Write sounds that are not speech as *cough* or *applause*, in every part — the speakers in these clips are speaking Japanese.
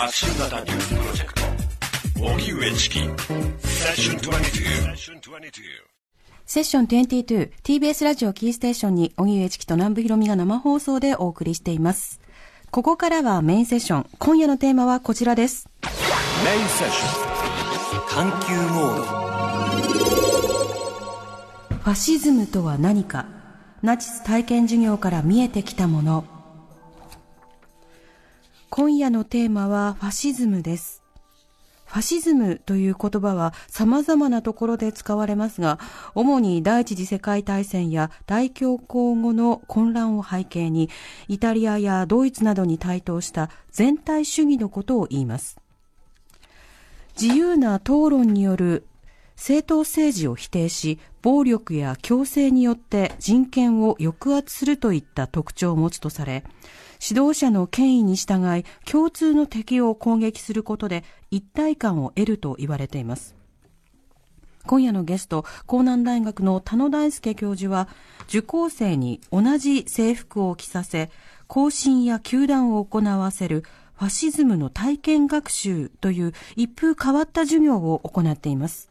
発信型ニュースプロジェクト荻上チキセッション22セッション 22TBS ラジオキーステーションに荻上チキと南部ひろみが生放送でお送りしています。ここからはメインセッション。今夜のテーマはこちらです。メインセッション探求モードファシズムとは何かナチス体験授業から見えてきたもの。今夜のテーマはファシズムです。ファシズムという言葉は様々なところで使われますが、主に第一次世界大戦や大恐慌後の混乱を背景に、イタリアやドイツなどに台頭した全体主義のことを言います。自由な討論による正当政治を否定し、暴力や強制によって人権を抑圧するといった特徴を持つとされ、指導者の権威に従い共通の敵を攻撃することで一体感を得ると言われています。今夜のゲスト、江南大学の田野大輔教授は、受講生に同じ制服を着させ、行進や球団を行わせるファシズムの体験学習という一風変わった授業を行っています。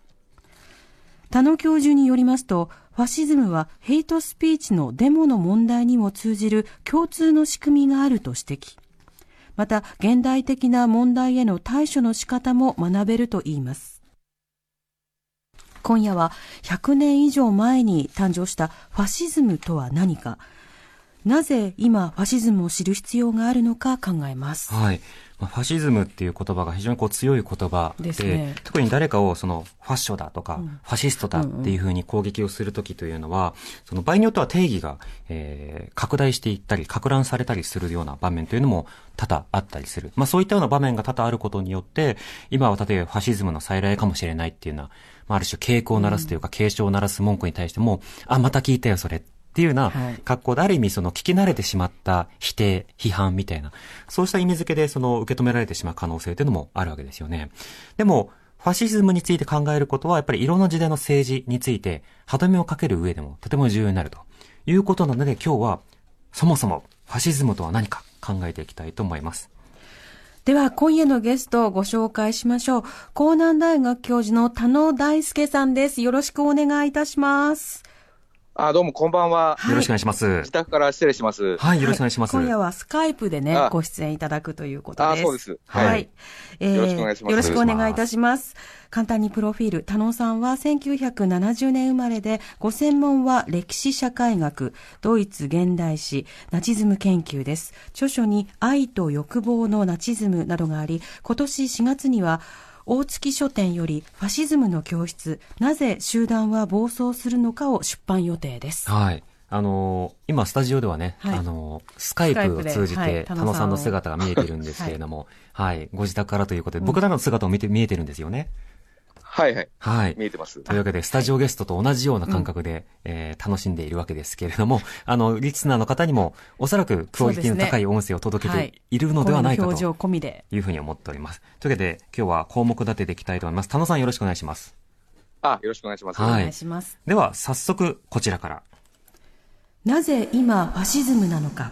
田野教授によりますと、ファシズムはヘイトスピーチのデモの問題にも通じる共通の仕組みがあると指摘。また、現代的な問題への対処の仕方も学べると言います。今夜は100年以上前に誕生したファシズムとは何か、なぜ今ファシズムを知る必要があるのか考えます。はい。まあファシズムっていう言葉が非常にこう強い言葉で、ですね特に誰かをそのファッショだとか、ファシストだっていうふうに攻撃をするときというのは、その場合によっては定義が、えー拡大していったり、拡乱されたりするような場面というのも多々あったりする。まあそういったような場面が多々あることによって、今は例えばファシズムの再来かもしれないっていうのは、まあある種警告を鳴らすというか、警鐘を鳴らす文句に対しても、あ、また聞いたよそれ。っていうようなはい格好で、ある意味その聞き慣れてしまった否定、批判みたいな、そうした意味付けでその受け止められてしまう可能性というのもあるわけですよね。でも、ファシズムについて考えることは、やっぱりいろんな時代の政治について、歯止めをかける上でもとても重要になるということなので、今日は、そもそもファシズムとは何か考えていきたいと思います。では、今夜のゲストをご紹介しましょう。江南大学教授の田野大輔さんです。よろしくお願いいたします。あ、どうもこんばんは。よろしくお願いします自。宅から失礼します。はい、よろしくお願いします。今夜はスカイプでねあ、ご出演いただくということです。あそうですはい。はいえーよろしくお願いしますよろしくお願いいたします。簡単にプロフィール。田野さんは1970年生まれで、ご専門は歴史社会学、ドイツ現代史、ナチズム研究です。著書に愛と欲望のナチズムなどがあり、今年4月には、大月書店よりファシズムの教室、なぜ集団は暴走するのかを出版予定です。はい。あのー今スタジオではね、はいあのースカイプを通じて、田野さんの姿が見えてるんですけれども、はい、ご自宅からということで、僕らの姿を見て、見えてるんですよね。はいはい。はい。見えてます。というわけで、スタジオゲストと同じような感覚で、えー楽しんでいるわけですけれども、あの、リスナーの方にも、おそらくクオリティの高い音声を届けているのではないかと込みで。いうふうに思っております。というわけで、今日は項目立てていきたいと思います。田野さんよろしくお願いします。あ、よろしくお願いします。はいお願いします。では、早速、こちらから。なぜ今ファシズムなのか。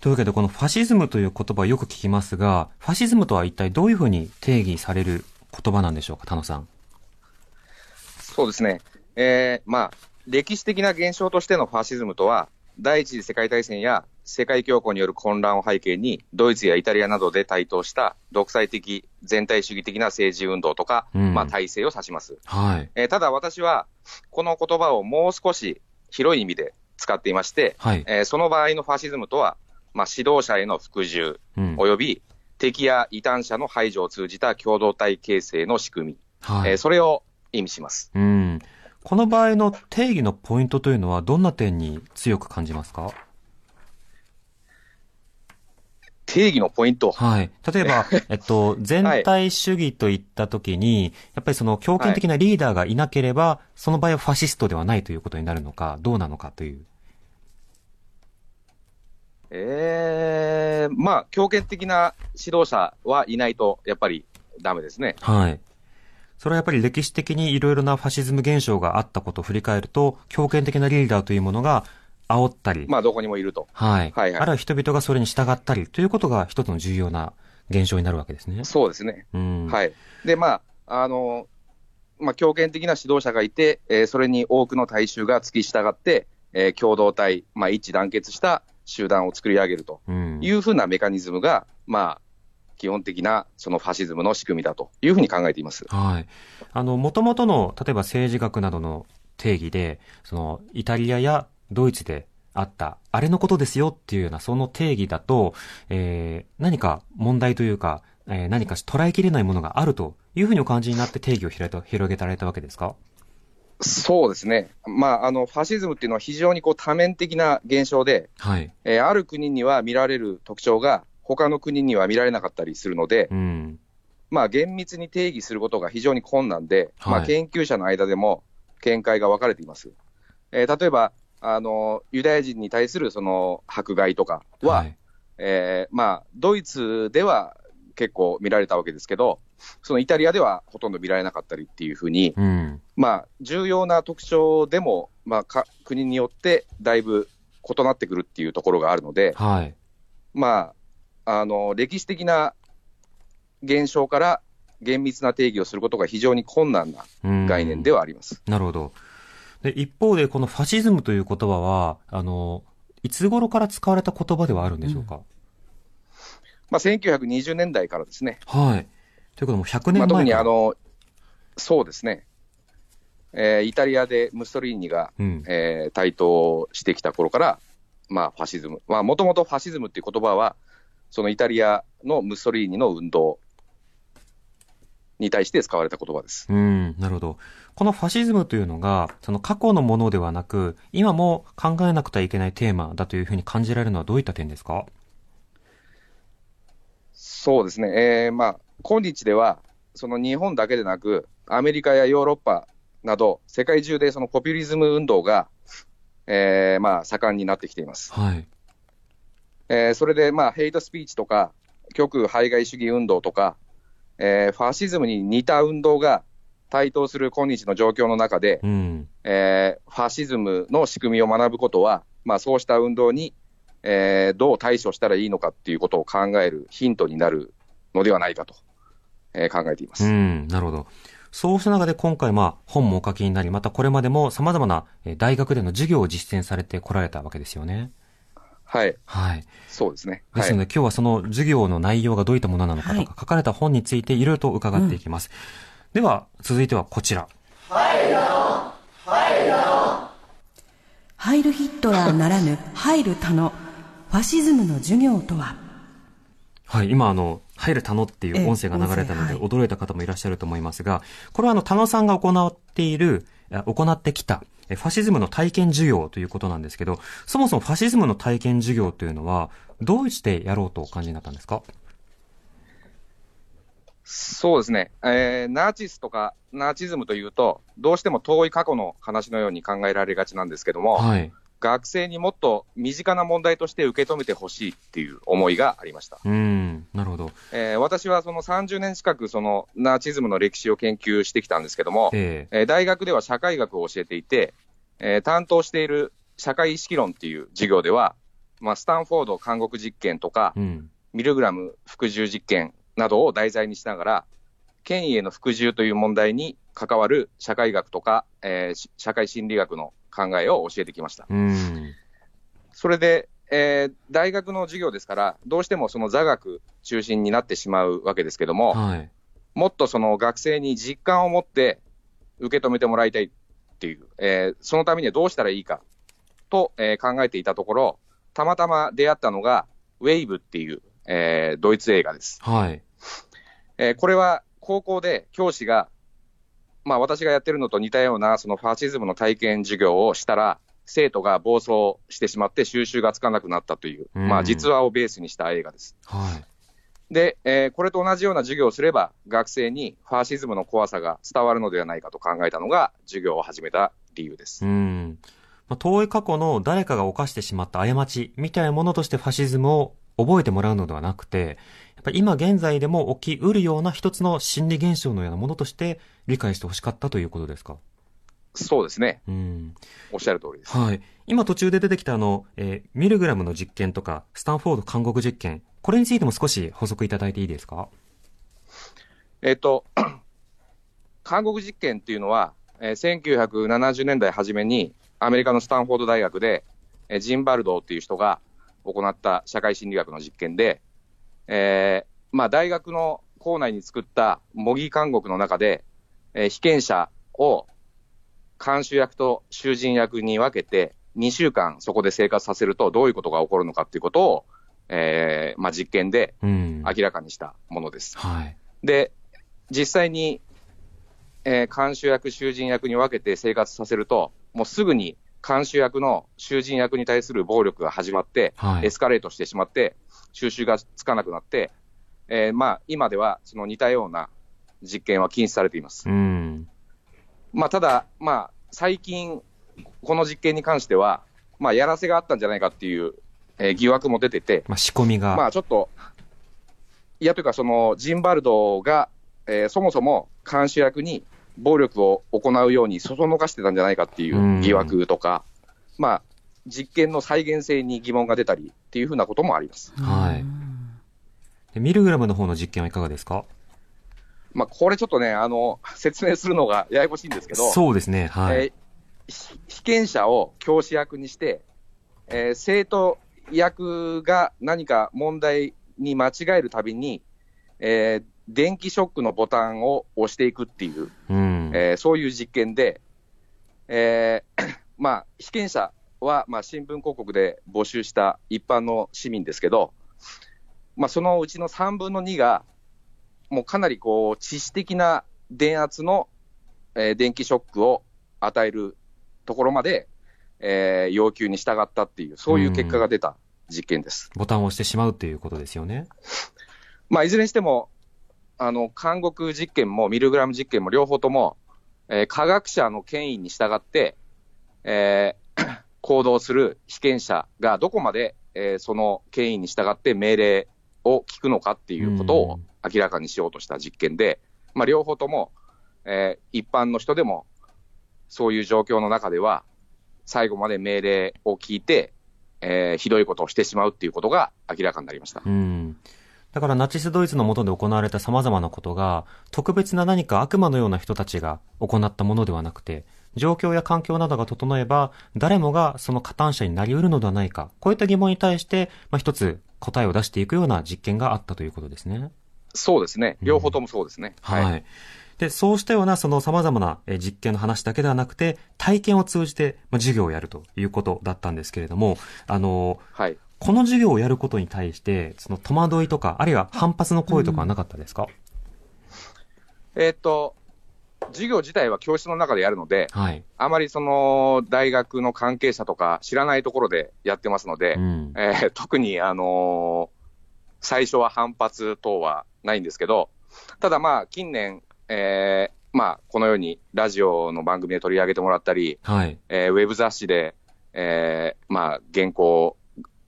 というわけで、このファシズムという言葉をよく聞きますが、ファシズムとは一体どういうふうに定義される言葉なんでしょうか、田野さん。そうですね。えー、まあ、歴史的な現象としてのファシズムとは、第一次世界大戦や世界恐慌による混乱を背景に、ドイツやイタリアなどで台頭した独裁的、全体主義的な政治運動とか、うんまあ、体制を指します。はい。えーただ私は、この言葉をもう少し広い意味で使っていまして、はい。えーその場合のファシズムとは、まあ、指導者への服従、うん。および敵や異端者の排除を通じた共同体形成の仕組み、はい。えーそれを意味します。うん。この場合の定義のポイントというのはどんな点に強く感じますか？定義のポイント。はい。例えば、*laughs* えっと、全体主義といったときに、やっぱりその強権的なリーダーがいなければ、その場合はファシストではないということになるのか、どうなのかという。ええまあ、強権的な指導者はいないと、やっぱりダメですね。はい。それはやっぱり歴史的にいろいろなファシズム現象があったことを振り返ると、強権的なリーダーというものが煽ったり、まあ、どこにもいると。はい。はいはいあるいは人々がそれに従ったりということが一つの重要な現象になるわけですね。そうですね。うん。はい。で、まあ、あの、まあ、強権的な指導者がいて、えーそれに多くの大衆が付き従って、えー共同体、まあ、一致団結した集団を作り上げるとうん。いうふうなメカニズムが、まあ、基本的なそのファシズムの仕組みだというふうに考えています。はい。あの、元々の、例えば政治学などの定義で、その、イタリアやドイツであった、あれのことですよっていうような、その定義だと、えー、何か問題というか、えー、何か捉えきれないものがあるというふうにお感じになって定義を広げた広げられたわけですか？そうですね。まあ、あの、ファシズムっていうのは非常にこう多面的な現象で、はい。えーある国には見られる特徴が、他の国には見られなかったりするので、うん。まあ、厳密に定義することが非常に困難で、はいまあ、研究者の間でも見解が分かれています。えー例えば、あの、ユダヤ人に対するその迫害とかは、はい。えーまあ、ドイツでは結構見られたわけですけど、そのイタリアではほとんど見られなかったりっていうふうに、うん。まあ、重要な特徴でも、まあか、国によってだいぶ異なってくるっていうところがあるので、はい。まあ、あの歴史的な現象から厳密な定義をすることが非常に困難なうん概念ではあります。なるほど。で、一方で、このファシズムという言葉は、あの、いつ頃から使われた言葉ではあるんでしょうか、まあ、1920年代からですね、はい。ということも100まあ、特年前から。にあのそうですね、えーイタリアでムッソリーニが、うん。えー台頭してきた頃から、まあ、ファシズム、もともとファシズムっていう言葉は、そのイタリアのムッソリーニの運動に対して使われた言葉です。うん、なるほど。このファシズムというのが、その過去のものではなく、今も考えなくてはいけないテーマだというふうに感じられるのはどういった点ですか？そうですね、えーまあ、今日では、その日本だけでなく、アメリカやヨーロッパなど、世界中でそのポピュリズム運動が、えーまあ、盛んになってきています。はい。えーそれで、まあ、ヘイトスピーチとか、極右排外主義運動とか、えーファシズムに似た運動が台頭する今日の状況の中で、うん。えーファシズムの仕組みを学ぶことは、まあ、そうした運動に、えーどう対処したらいいのかっていうことを考えるヒントになるのではないかと、えー考えています。うん、なるほど。そうした中で今回、まあ、本もお書きになり、またこれまでも様々なえー大学での授業を実践されてこられたわけですよね。はい、はい。そうですね。はいですので、今日はその授業の内容がどういったものなのかとか、はい書かれた本についていろいろと伺っていきます。では、続いてはこちら。ハイル・ヒットラーならぬハイル・タノ。ファシズムの授業とは？はい、今あの、入る田野っていう音声が流れたので、驚いた方もいらっしゃると思いますが、これはあの、田野さんが行っている、あ行ってきた、えファシズムの体験授業ということなんですけど、そもそもファシズムの体験授業というのは、どうしてやろうとお感じになったんですか？そうですね、えーナチスとかナチズムというと、どうしても遠い過去の話のように考えられがちなんですけども、はい。学生にもっと身近な問題として受け止めてほしいっていう思いがありました。うん、なるほど。えー私はその30年近くそのナチズムの歴史を研究してきたんですけども、えええー大学では社会学を教えていて、えー担当している社会意識論っていう授業では、まあ、スタンフォード監獄実験とか、うん。ミルグラム服従実験などを題材にしながら、権威への服従という問題に関わる社会学とか、えーし社会心理学の考えを教えてきました。うん。それで、えー大学の授業ですから、どうしてもその座学中心になってしまうわけですけども、はい。もっとその学生に実感を持って受け止めてもらいたいっていう、えーそのためにはどうしたらいいかと、えー考えていたところ、たまたま出会ったのが、ウェイブっていう、えードイツ映画です。はい。えーこれは高校で教師が、まあ私がやってるのと似たようなそのファシズムの体験授業をしたら、生徒が暴走してしまって収集がつかなくなったという、うんまあ、実話をベースにした映画です。はい。で、えーこれと同じような授業をすれば、学生にファシズムの怖さが伝わるのではないかと考えたのが、授業を始めた理由です。うん。まあ、遠い過去の誰かが犯してしまった過ちみたいなものとしてファシズムを覚えてもらうのではなくて、やっぱり今現在でも起きうるような一つの心理現象のようなものとして理解してほしかったということですか？そうですね。うん。おっしゃる通りです。はい。今途中で出てきたあの、えーミルグラムの実験とか、スタンフォード監獄実験、これについても少し補足いただいていいですか？えっ、と、*clears throat* 韓国実験っていうのは、えー1970年代初めに、アメリカのスタンフォード大学で、えージンバルドーっていう人が行った社会心理学の実験で、えーまあ、大学の校内に作った模擬監獄の中で、えー被験者を監修役と囚人役に分けて、2週間そこで生活させるとどういうことが起こるのかっていうことを、えーまあ、実験でうん。明らかにしたものです。はい。で、実際に、えー監修役、囚人役に分けて生活させると、もうすぐに監修役の囚人役に対する暴力が始まって、はいエスカレートしてしまって、収集がつかなくなって、えーまあ、今ではその似たような実験は禁止されています。うん。まあ、ただ、まあ、最近、この実験に関しては、まあ、やらせがあったんじゃないかっていう、えー疑惑も出てて、まあ、仕込みが。まあちょっと、いやというか、そのジンバルドが、えーそもそも監視役に暴力を行うようにそそのかしてたんじゃないかっていう疑惑とか、まあ、実験の再現性に疑問が出たりっていうふうなこともあります。はい。でミルグラムの方の実験はいかがですか？まあ、これちょっとね、あの、説明するのが *laughs* ややこしいんですけど、そうですね。はい。えーひ被験者を教師役にして、えー生徒役が何か問題に間違えるたびに、えー電気ショックのボタンを押していくっていう、うん。えーそういう実験で、えー *coughs* まあ、被験者は、まあ、新聞広告で募集した一般の市民ですけど、まあ、そのうちの3分の2が、もうかなりこう致死的な電圧の、えー電気ショックを与えるところまで、えー要求に従ったっていう、そういう結果が出た実験です。ボタンを押してしまうっていうことですよね。まあ、いずれにしても、あの、監獄実験もミルグラム実験も両方とも、えー科学者の権威に従って、えー *coughs* 行動する被験者がどこまで、えーその権威に従って命令を聞くのかっていうことを明らかにしようとした実験で、まあ、両方とも、えー一般の人でも、そういう状況の中では、最後まで命令を聞いて、えーひどいことをしてしまうっていうことが明らかになりました。うん。だからナチスドイツの下で行われた様々なことが、特別な何か悪魔のような人たちが行ったものではなくて、状況や環境などが整えば、誰もがその加担者になり得るのではないか。こういった疑問に対して、まあ、一つ答えを出していくような実験があったということですね。そうですね。両方ともそうですね。はい。で、そうしたようなその様々なえー実験の話だけではなくて、体験を通じて、まあ、授業をやるということだったんですけれども、あの、はい。この授業をやることに対して、その戸惑いとか、あるいは反発の声とかはなかったですか、えーっと、授業自体は教室の中でやるので、はい。あまりその大学の関係者とか知らないところでやってますので、うん。えー特に、あのー最初は反発等はないんですけど、ただまあ、近年、えーまあ、このようにラジオの番組で取り上げてもらったり、はい。えーウェブ雑誌で、えーまあ、原稿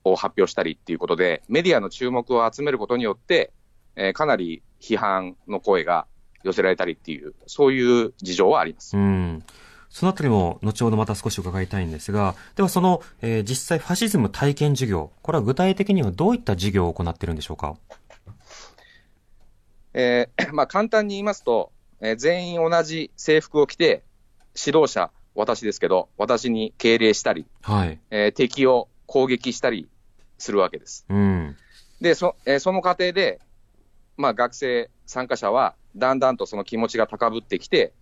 を発表したりっていうことで、メディアの注目を集めることによって、えーかなり批判の声が寄せられたりっていう、そういう事情はあります。うん。そのあたりも後ほどまた少し伺いたいんですが、ではその、えー実際ファシズム体験授業、これは具体的にはどういった授業を行っているんでしょうか？えー *coughs* まあ、簡単に言いますと、えー全員同じ制服を着て、指導者、私ですけど、私に敬礼したり、はい。えー敵を攻撃したりするわけです。うん。で、そ,、えーその過程で、まあ、学生、参加者は、だんだんとその気持ちが高ぶってきて、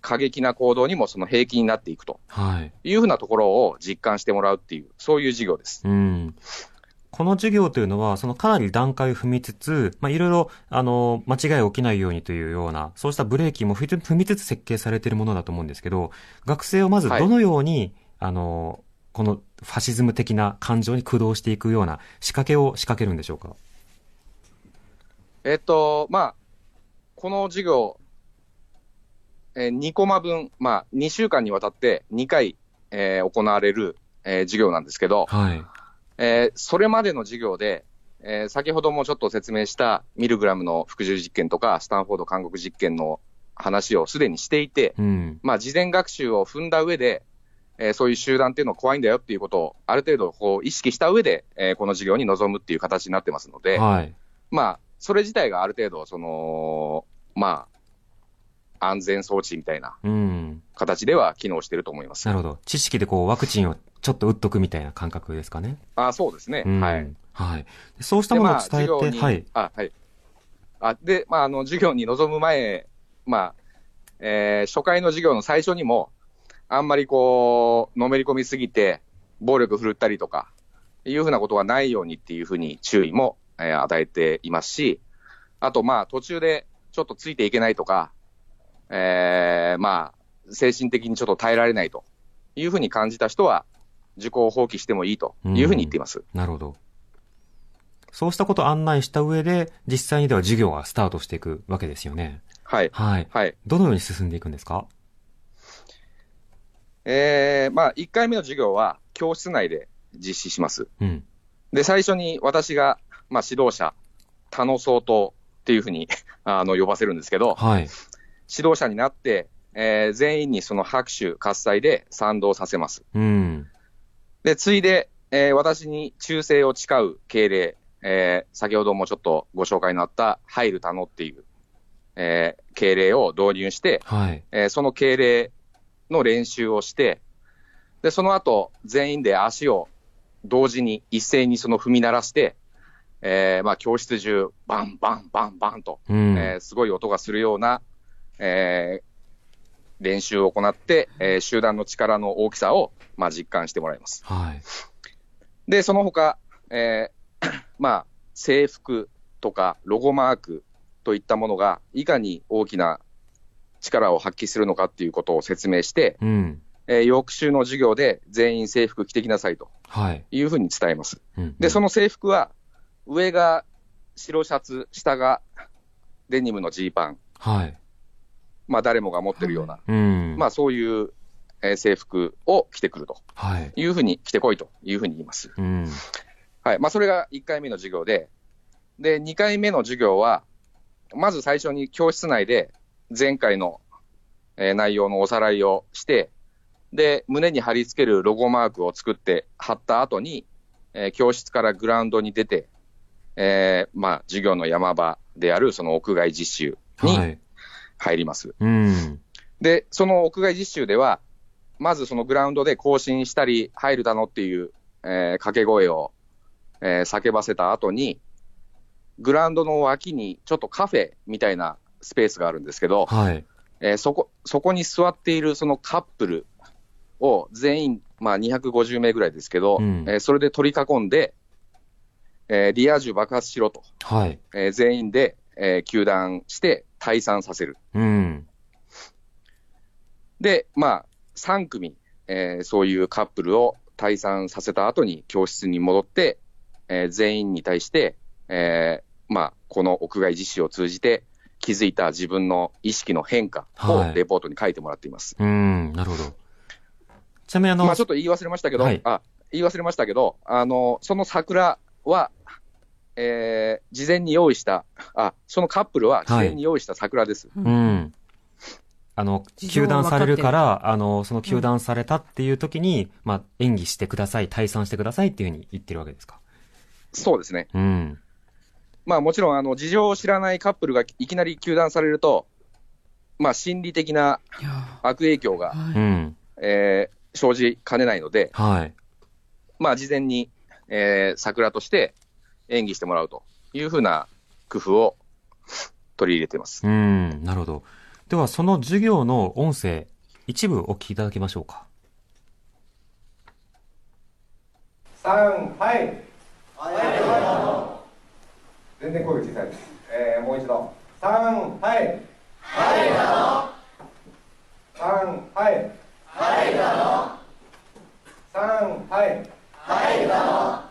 過激な行動にもその平気になっていくとはい。いうふうなところを実感してもらうっていう、そういう授業です。うん。この授業というのは、そのかなり段階を踏みつつ、まあ、いろいろ、あの、間違い起きないようにというような、そうしたブレーキも踏み踏みつつ設計されているものだと思うんですけど、学生をまずどのように、あの、このファシズム的な感情に駆動していくような仕掛けを仕掛けるんでしょうか？えっと、まあ、この授業、えー2コマ分、まあ、2週間にわたって2回、えー行われる、えー授業なんですけど、はい。えーそれまでの授業で、えー先ほどもちょっと説明したミルグラムの服従実験とか、スタンフォード韓国実験の話をすでにしていて、うん。まあ、事前学習を踏んだ上で、えーそういう集団っていうのは怖いんだよっていうことを、ある程度こう意識した上で、えーこの授業に臨むっていう形になってますので、はい。まあ、それ自体がある程度、その、まあ、安全装置みたいなうん。形では機能してると思います。なるほど。知識でこう、ワクチンをちょっと打っとくみたいな感覚ですかね。あそうですね。うんはい。。はい。でそうしたで、ものをまあ、伝えて、授業に、はい。あ、はい。あ、で、まあ、あの、授業に臨む前、まあ、えー初回の授業の最初にも、あんまりこう、のめり込みすぎて、暴力振るったりとか、いうふうなことがないようにっていうふうに注意も、えー与えていますし、あと、まあ、途中でちょっとついていけないとか、えーまあ、精神的にちょっと耐えられないというふうに感じた人は、受講を放棄してもいいというふうに言っています。なるほど。そうしたことを案内した上で、実際にでは授業がスタートしていくわけですよね。はい。はい。はい。どのように進んでいくんですか？えー、まあ、1回目の授業は教室内で実施します。うん。で、最初に私が、まあ、指導者、田野総統っていうふうに *laughs* あの呼ばせるんですけど、はい。指導者になって、えー全員にその拍手、喝采で賛同させます。うん。で、ついで、えー私に忠誠を誓う敬礼、えー先ほどもちょっとご紹介のあった、入る田野っていう、えー敬礼を導入して、はい。えーその敬礼の練習をして、で、その後、全員で足を同時に一斉にその踏み鳴らして、えーまあ、教室中、バンバンバンバンと、うん。えーすごい音がするような、えー練習を行って、えー集団の力の大きさを、まあ、実感してもらいます。はい。で、その他、えー *coughs* まあ、制服とかロゴマークといったものが、いかに大きな力を発揮するのかっていうことを説明して、うん。えー翌週の授業で全員制服着てきなさいとはい。いうふうに伝えます。うん。で、その制服は、上が白シャツ、下がデニムのジーパン、はい。まあ誰もが持ってるような、うん。まあそういう、えー制服を着てくるとはい。いうふうに、着てこいというふうに言います。うん。はい。まあそれが1回目の授業で、で、2回目の授業は、まず最初に教室内で前回の、えー内容のおさらいをして、で、胸に貼り付けるロゴマークを作って貼った後に、えー教室からグラウンドに出て、えーまあ授業の山場であるその屋外実習にはい。入ります。うん。で、その屋外実習では、まずそのグラウンドで更新したり、入るだのっていう、えー掛け声を、えー叫ばせた後に、グラウンドの脇にちょっとカフェみたいなスペースがあるんですけど、はい。えーそこ、そこに座っているそのカップルを全員、まあ250名ぐらいですけど、うんえーそれで取り囲んで、えーリア充爆発しろと、はい。えー全員で、えー球団して退散させる。うん。で、まあ、3組、えーそういうカップルを退散させた後に教室に戻って、えー全員に対して、えーまあ、この屋外実習を通じて気づいた自分の意識の変化をはいレポートに書いてもらっています。うん。なるほど。ちなみにあの、まあ、ちょっと言い忘れましたけど、はいあ言い忘れましたけど、あのその桜は、えー事前に用意した、あそのカップルは事前に用意した桜です。うん。あの、事情休団されるかはら、あの、その休団されたっていう時に、まあ、演技してください、退散してくださいっていうふうに言ってるわけですか？そうですね。うん。まあもちろん、あの、事情を知らないカップルがいきなり休団されると、まあ心理的な悪影響が、ーはいうん。えー生じかねないので、はい。まあ事前に、えー桜として演技してもらうというふうな工夫を取り入れています。うん。なるほど。では、その授業の音声、一部お聞きいただきましょうか。三はい。全然声が小さいです。えー、もう一度。三はい。はいだの。三はい。はいだの。三はいはいだの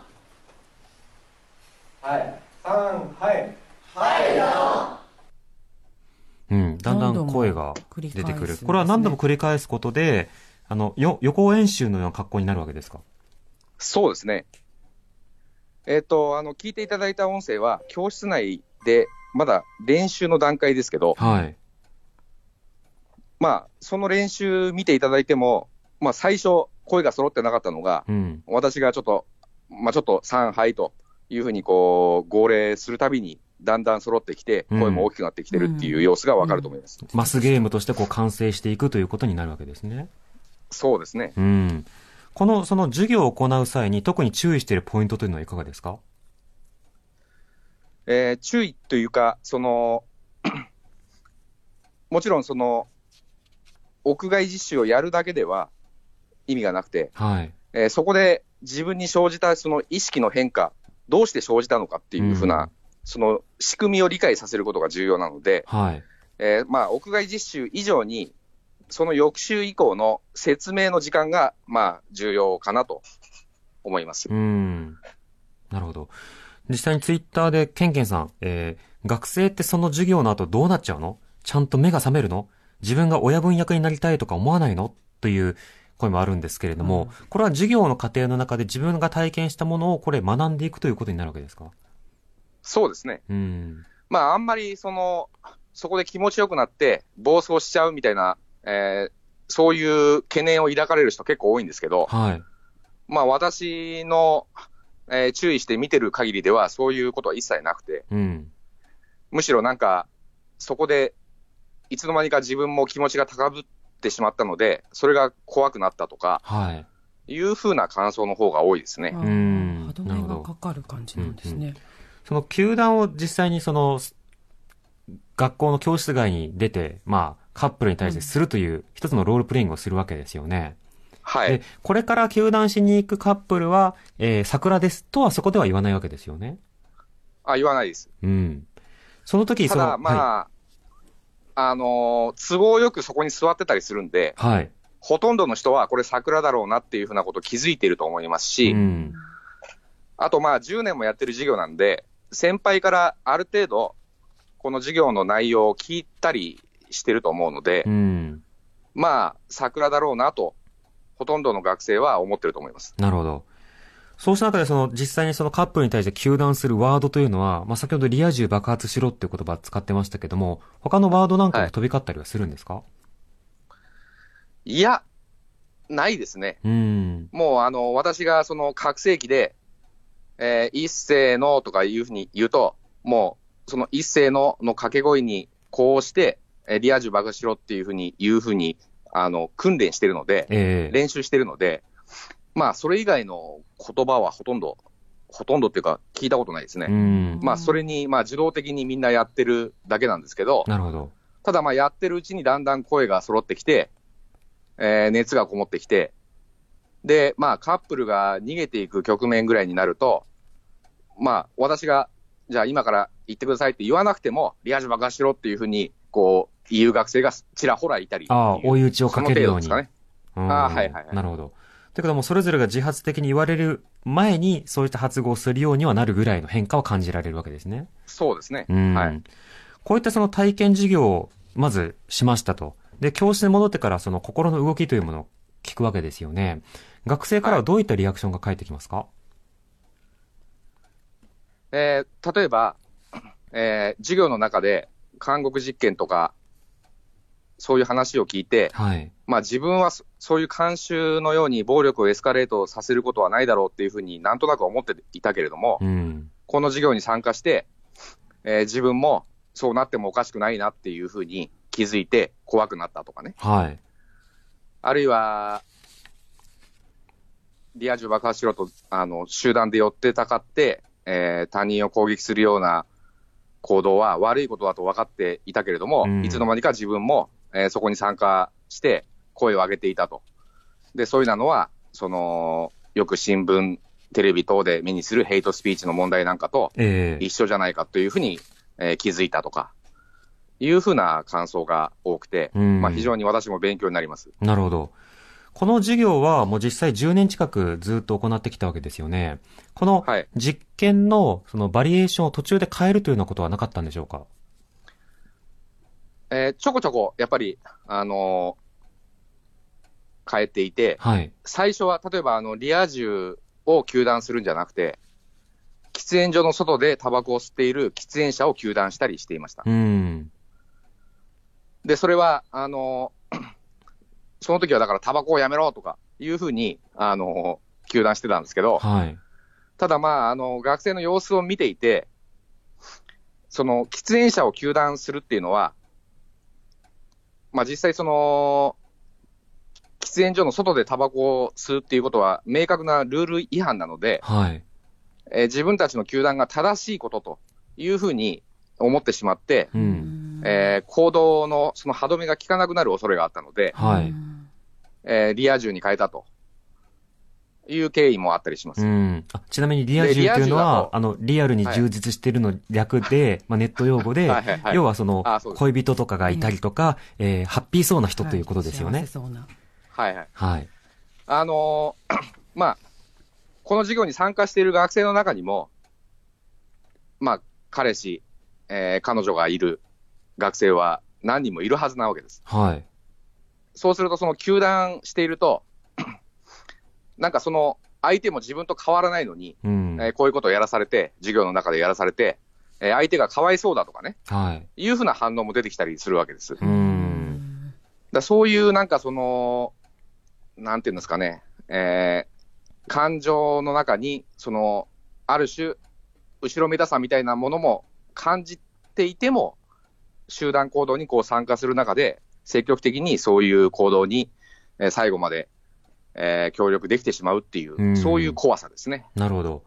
はい三はいうん、だんだん声が出てくる。これは何度も繰り返すことで、あの、よ、予行演習のような格好になるわけですか？そうですね。えっ、と、あの、聞いていただいた音声は、教室内で、まだ練習の段階ですけど、はい。まあ、その練習見ていただいても、まあ、最初、声が揃ってなかったのが、うん。私がちょっと、まあ、ちょっと3杯というふうにこう、号令するたびに、だんだん揃ってきて、うん声も大きくなってきてるっていう様子がわかると思います。マスゲームとしてこう完成していくということになるわけですね。そうですね。うん。この、その授業を行う際に特に注意しているポイントというのはいかがですか？えー注意というか、その、*clears throat* もちろんその、屋外実習をやるだけでは意味がなくて、はい。えーそこで自分に生じたその意識の変化、どうして生じたのかっていうふうな、うんその仕組みを理解させることが重要なので、はい。えーまあ、屋外実習以上に、その翌週以降の説明の時間が、まあ、重要かなと思います。うん。なるほど。実際にツイッターでケンケンさん、えー、学生ってその授業の後どうなっちゃうの？ちゃんと目が覚めるの？自分が親分役になりたいとか思わないの？という声もあるんですけれども、これは授業の過程の中で自分が体験したものをこれ学んでいくということになるわけですか？そうですね。うん。まあ、あんまり、その、そこで気持ちよくなって、暴走しちゃうみたいな、えーそういう懸念を抱かれる人結構多いんですけど、はい。まあ、私の、えー注意して見てる限りでは、そういうことは一切なくて、うん。むしろなんか、そこで、いつの間にか自分も気持ちが高ぶってしまったので、それが怖くなったとか、はい。いうふうな感想の方が多いですね。あうんー歯止めがかかる感じなんですね。その球団を実際にその、学校の教室外に出て、まあ、カップルに対してするという一つのロールプレイングをするわけですよね。ではい。、これから球団しに行くカップルは、えー、桜ですとはそこでは言わないわけですよね。あ、言わないです。うん。その時、ただ、まあ、あのー都合よくそこに座ってたりするんで、はい。はい。ほとんどの人はこれ桜だろうなっていうふうなこと気づいていると思いますし、うん。あとまあ10年もやってる授業なんで、先輩からある程度、この授業の内容を聞いたりしてると思うので、うん。まあ、桜だろうなと、ほとんどの学生は思ってると思います。なるほど。そうした中で、その、実際にそのカップルに対して糾弾するワードというのは、まあ、先ほどリア充爆発しろっていう言葉使ってましたけども、他のワードなんかも飛び交ったりはするんですか、いや、ないですね。うん。もう、あの、私がその覚醒器で、えー一斉のとかいうふうに言うと、もう、その一斉のの掛け声にこうして、えーリア充爆破しろっていうふうに言うふうに、あの、訓練してるので、ええ練習してるので、まあ、それ以外の言葉はほとんど、ほとんどっていうか、聞いたことないですね。うん。まあ、それに、まあ、自動的にみんなやってるだけなんですけど、なるほど。ただまあやってるうちにだんだん声が揃ってきて、えー熱がこもってきて、で、まあカップルが逃げていく局面ぐらいになると、まあ私が、じゃあ今から行ってくださいって言わなくても、リア充爆破しろっていうふうに、こう、言う学生がちらほらいたり。ああ、追い打ちをかけるように。その程度ですかね。うんああはいはいはいなるほど。ということはもうそれぞれが自発的に言われる前に、そういった発語をするようにはなるぐらいの変化を感じられるわけですね。そうですね。うん。はい。こういったその体験授業をまずしましたと。で、教室に戻ってからその心の動きというものを聞くわけですよね。学生からはどういったリアクションが返ってきますか、えー例えば、えー授業の中で監獄実験とか、そういう話を聞いて、はい。まあ自分はそそういう慣習のように暴力をエスカレートさせることはないだろうっていうふうになんとなく思っていたけれども、うん。この授業に参加して、えー自分もそうなってもおかしくないなっていうふうに気づいて怖くなったとかね。はい。あるいは、リア充爆破しろと、あの、集団で寄ってたかって、えー他人を攻撃するような行動は悪いことだと分かっていたけれども、うんいつの間にか自分も、えーそこに参加して声を上げていたと。で、そういうなのは、その、よく新聞、テレビ等で目にするヘイトスピーチの問題なんかとええ一緒じゃないかというふうに、えー気づいたとか、いうふうな感想が多くて、うんまあ非常に私も勉強になります。なるほど。この授業はもう実際10年近くずっと行ってきたわけですよね。このはい実験のそのバリエーションを途中で変えるというようなことはなかったんでしょうか？えーちょこちょこ、やっぱり、あのー変えていて、はい。最初は、例えば、あの、リア充を休断するんじゃなくて、喫煙所の外でタバコを吸っている喫煙者を休断したりしていました。うん。で、それは、あのーその時はだからタバコをやめろとかいうふうに、あのー休断してたんですけど、はい。ただまあ、あの、学生の様子を見ていて、その、喫煙者を休断するっていうのは、まあ実際その、喫煙所の外でタバコを吸うっていうことは明確なルール違反なので、はい。えー自分たちの球団が正しいことというふうに思ってしまって、うん。えー行動のその歯止めが効かなくなる恐れがあったので、はい。えーリア充に変えたという経緯もあったりします。うん。あちなみにリア充というのはと、あの、リアルに充実しているの略で、*laughs* まあネット用語ではいはいはい要はその恋人とかがいたりとか、えーハッピーそうな人ということですよね。幸せそうな。はいはい。はい。あのー *clears throat* まあ、この授業に参加している学生の中にも、まあ、彼氏、えー彼女がいる学生は何人もいるはずなわけです。はい。そうすると、その球団していると、*clears throat* なんかその相手も自分と変わらないのに、うん。えーこういうことをやらされて、授業の中でやらされて、えー相手がかわいそうだとかね、はい。いうふうな反応も出てきたりするわけです。うん。らそういうなんかその、なんていうんですかね、えー感情の中に、その、ある種、後ろめたさみたいなものも感じていても、集団行動にこう参加する中で、積極的にそういう行動に、えー最後まで、えー協力できてしまうっていう、うんそういう怖さですね。なるほど。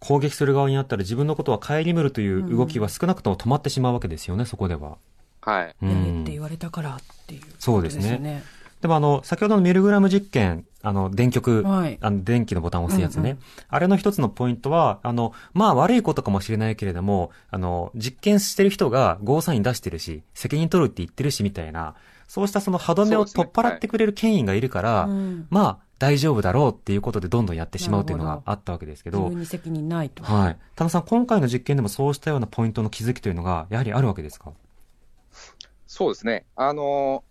攻撃する側になったら自分のことは顧みるという動きは少なくとも止まってしまうわけですよね、そこでは。はい。うやれんって言われたからっていう、そうですねでもあの、先ほどのミルグラム実験、あの、電極、はいあの、電気のボタンを押すやつね。うんうんあれの一つのポイントは、あの、まあ悪いことかもしれないけれども、あの、実験してる人がゴーサイン出してるし、責任取るって言ってるしみたいな、そうしたその歯止めを取っ払ってくれる権威がいるから、うんまあ大丈夫だろうっていうことでどんどんやってしまうっていうのがあったわけですけど自分、に責任ないと。はい。田野さん、今回の実験でもそうしたようなポイントの気づきというのが、やはりあるわけですか？そうですね。あのー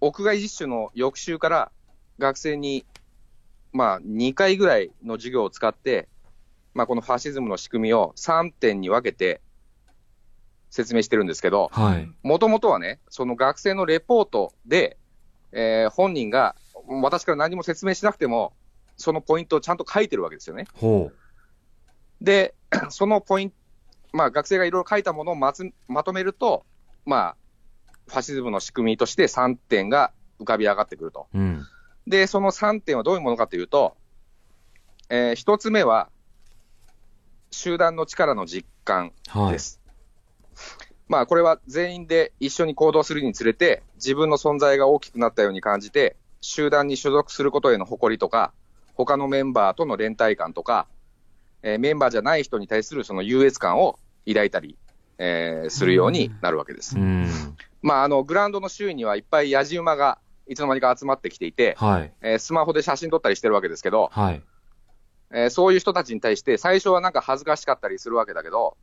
屋外実習の翌週から学生に、まあ、2回ぐらいの授業を使って、まあ、このファシズムの仕組みを3点に分けて説明してるんですけど、はい。もともとはね、その学生のレポートで、えー本人が私から何も説明しなくても、そのポイントをちゃんと書いてるわけですよね。ほで、*clears throat* そのポイント、まあ、学生がいろいろ書いたものをまつまとめると、まあ、ファシズムの仕組みとして3点が浮かび上がってくると。う。うん。で、その3点はどういうものかというと、え1つ目は、集団の力の実感はい。です。まあ、これは全員で一緒に行動するにつれて、自分の存在が大きくなったように感じて、集団に所属することへの誇りとか、他のメンバーとの連帯感とか、えーメンバーじゃない人に対するその優越感を抱いたり、えーするようになるわけです。うん。まあ、あの、グラウンドの周囲にはいっぱいやじ馬がいつの間にか集まってきていて、はい。えースマホで写真撮ったりしてるわけですけど、はい。えーそういう人たちに対して、最初はなんか恥ずかしかったりするわけだけど、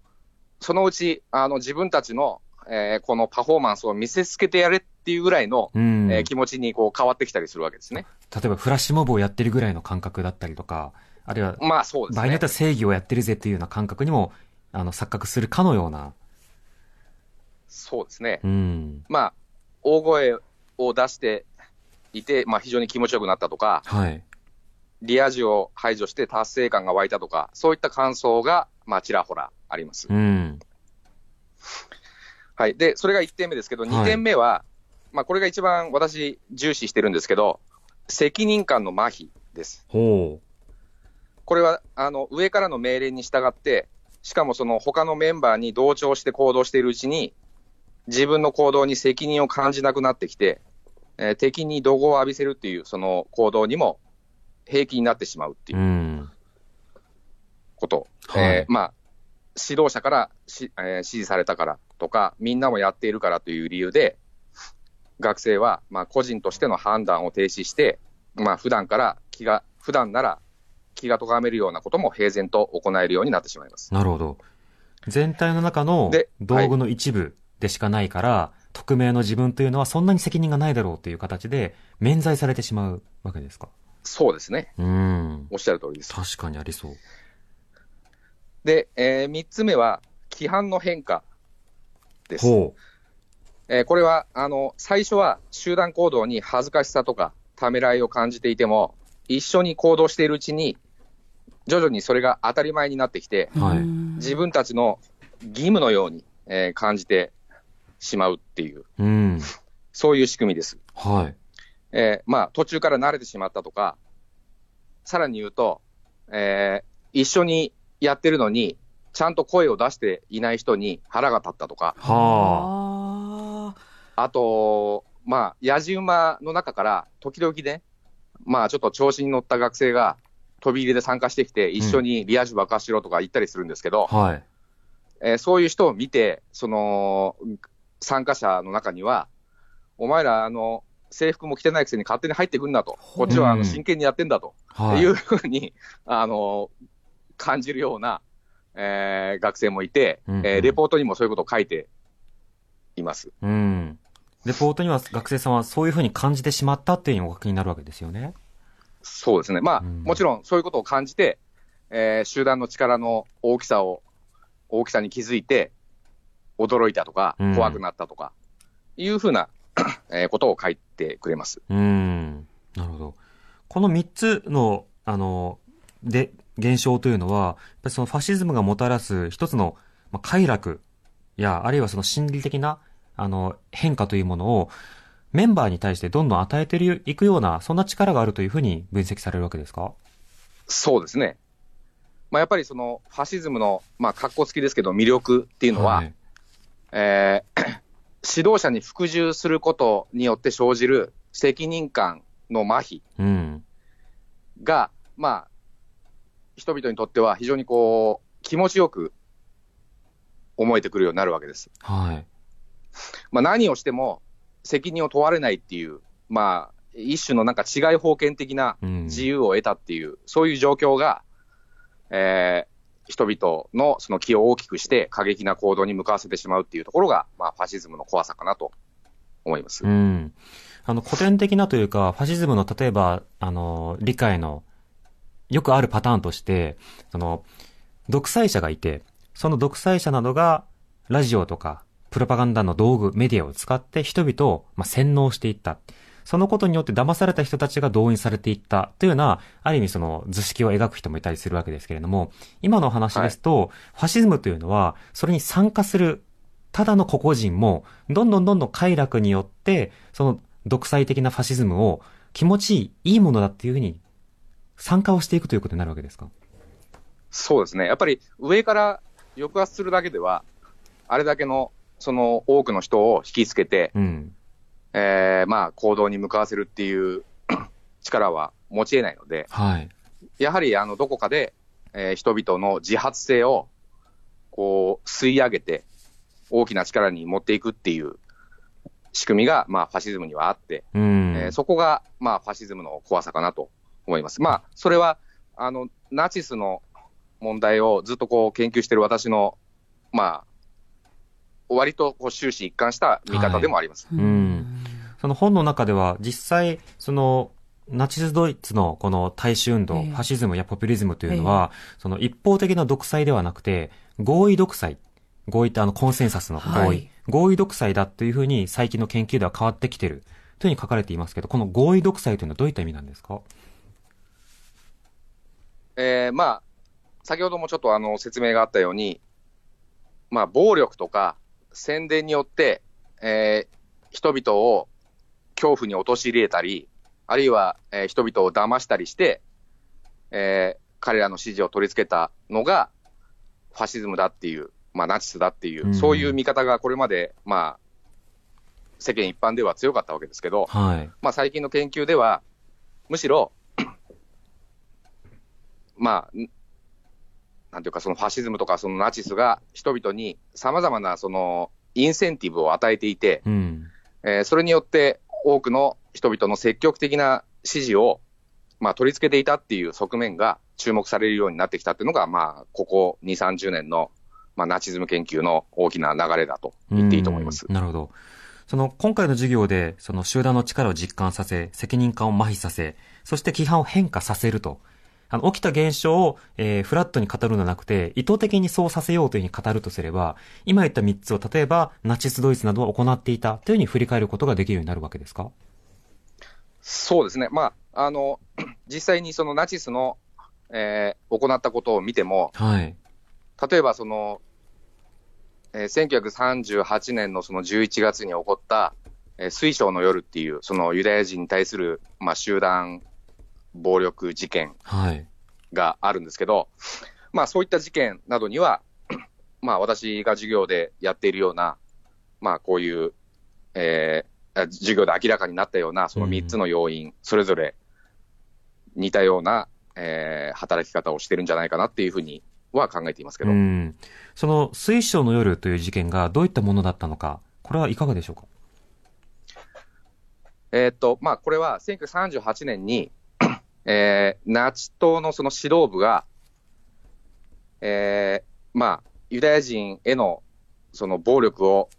そのうち、あの、自分たちの、えーこのパフォーマンスを見せつけてやれっていうぐらいの、うん。えー気持ちにこう変わってきたりするわけですね。例えばフラッシュモブをやってるぐらいの感覚だったりとか、あるいは、まあそうですね場合によっては。正義をやってるぜっていうような感覚にも、あの、錯覚するかのような。そうですね。うん。まあ、大声を出していて、まあ非常に気持ちよくなったとか、はい。リア充を排除して達成感が湧いたとか、そういった感想が、まあちらほらありますう。ん。はい。で、それが1点目ですけど、2点目は、まあこれが一番私重視してるんですけど、責任感の麻痺です。ほこれは、あの、上からの命令に従って、しかもその他のメンバーに同調して行動しているうちに、自分の行動に責任を感じなくなってきて、えー敵に怒号を浴びせるっていうその行動にも平気になってしまうってう。いううんこと。はいえーまあ、指導者からし、えー指示されたからとか、みんなもやっているからという理由で、学生は、まあ、個人としての判断を停止して、まあ、普段から気が、普段なら気が咎めるようなことも平然と行えるようになってしまいます。なるほど。全体の中ので道具の一部でしかないから、匿名の自分というのはそんなに責任がないだろうという形で免罪されてしまうわけですか？そうですね。うん。おっしゃる通りです。確かにありそう。で、えー、3つ目は、規範の変化です。ほえーこれは、あの、最初は集団行動に恥ずかしさとか、ためらいを感じていても、一緒に行動しているうちに、徐々にそれが当たり前になってきて、う。はい。自分たちの義務のように、えー感じてしまうっていう、うん。そういう仕組みです。はい。えーまあ、途中から慣れてしまったとか、さらに言うと、えー一緒にやってるのに、ちゃんと声を出していない人に腹が立ったとか、はああと、まあ、やじ馬の中から、時々ね、まあ、ちょっと調子に乗った学生が、飛び入りで参加してきて、一緒にリア充爆破しろとか言ったりするんですけど、あ。はい。えーそういう人を見て、その、参加者の中には、お前ら、あの、制服も着てないくせに勝手に入ってくんなと、こっちはあうんの真剣にやってんだと、はい。いうふうに、あの、感じるような、えー学生もいて、うんうんえーレポートにもそういうことを書いています。うん。レポートには学生さんはそういうふうに感じてしまったっていうのがお書きになるわけですよね。そうですね。まあ、うんもちろんそういうことを感じて、えー集団の力の大きさを、大きさに気づいて、驚いたとかうん、怖くなったとか、いうふうな、*coughs* えーことを書いてくれます。うん。なるほど。この3つの、あの、で、現象というのは、やっぱりそのファシズムがもたらす一つの、まあ、快楽や、あるいはその心理的な、あの、変化というものを、メンバーに対してどんどん与えていくような、そんな力があるというふうに分析されるわけですか？そうですね。まあ、やっぱりそのファシズムの、まあ、格好つきですけど、魅力っていうのは、いえー *coughs* 指導者に服従することによって生じる責任感の麻痺うん。が、まあ、人々にとっては非常にこう、気持ちよく思えてくるようになるわけです。はい。まあ、何をしても責任を問われないっていう、まあ、一種のなんか違い封建的なうん自由を得たっていう、そういう状況が、えー人々のその気を大きくして過激な行動に向かわせてしまうっていうところが、まあ、ファシズムの怖さかなと思います。うん。あの、古典的なというか、ファシズムの例えば、あの、理解の、よくあるパターンとして、その、独裁者がいて、その独裁者などが、ラジオとか、プロパガンダの道具、メディアを使って人々を、まあ、洗脳していった。そのことによって騙された人たちが動員されていったというような、ある意味その図式を描く人もいたりするわけですけれども、今の話ですと、ファシズムというのは、それに参加するただの個々人も、どんどんどんどん快楽によって、その独裁的なファシズムを気持ちいい、いいものだっていうふうに参加をしていくということになるわけですか？そうですね。やっぱり上から抑圧するだけでは、あれだけのその多くの人を引きつけて、うん。えーまあ行動に向かわせるっていう *coughs* 力は持ち得ないので、はい。やはりあのどこかで、えー人々の自発性をこう吸い上げて、大きな力に持っていくっていう仕組みが、まあ、ファシズムにはあって、うん。えーそこが、まあ、ファシズムの怖さかなと思います。まあ、それはあのナチスの問題をずっとこう研究している私の、まあ、割とこう終始一貫した見方でもあります。んその本の中では、実際、その、ナチスドイツのこの大衆運動、ええファシズムやポピュリズムというのは、その一方的な独裁ではなくて、合意独裁。合意ってあのコンセンサスの合意。はい合意独裁だというふうに最近の研究では変わってきてるというふうに書かれていますけど、この合意独裁というのはどういった意味なんですか？えーまあ、先ほどもちょっとあの説明があったように、まあ、暴力とか宣伝によって、えー人々を恐怖に陥れたり、あるいは、えー人々を騙したりして、えー彼らの支持を取り付けたのがファシズムだっていう、まあ、ナチスだっていう、うんそういう見方がこれまで、まあ、世間一般では強かったわけですけど、はい。まあ、最近の研究では、むしろ、*clears throat* まあ、んなんていうか、そのファシズムとかそのナチスが人々にさまざまなそのインセンティブを与えていて、うん。えーそれによって多くの人々の積極的な支持を、まあ、取り付けていたっていう側面が注目されるようになってきたっていうのが、まあ、ここ2、30年の、まあ、ナチズム研究の大きな流れだと言っていいと思います。なるほど。その、今回の授業で、その集団の力を実感させ、責任感を麻痺させ、そして規範を変化させると。あの、起きた現象を、えーフラットに語るのではなくて、意図的にそうさせようというふうに語るとすれば、今言った3つを、例えば、ナチスドイツなどは行っていたというふうに振り返ることができるようになるわけですか？そうですね。まあ、あの、*clears throat* 実際にそのナチスの、えー行ったことを見ても、はい。例えばその、えー1938年のその11月に起こった、えー水晶の夜っていう、そのユダヤ人に対する、まあ、集団暴力事件はい。があるんですけど、まあそういった事件などには、*clears throat* まあ私が授業でやっているような、まあこういう、えーあ授業で明らかになったような、その3つの要因、それぞれ似たような、えー働き方をしてるんじゃないかなっていうふうには考えていますけど、うん。その、水晶の夜という事件がどういったものだったのか、これはいかがでしょうか？えーっと、まあこれは1938年に、えーナチ党のその指導部が、えーまあ、ユダヤ人へのその暴力を、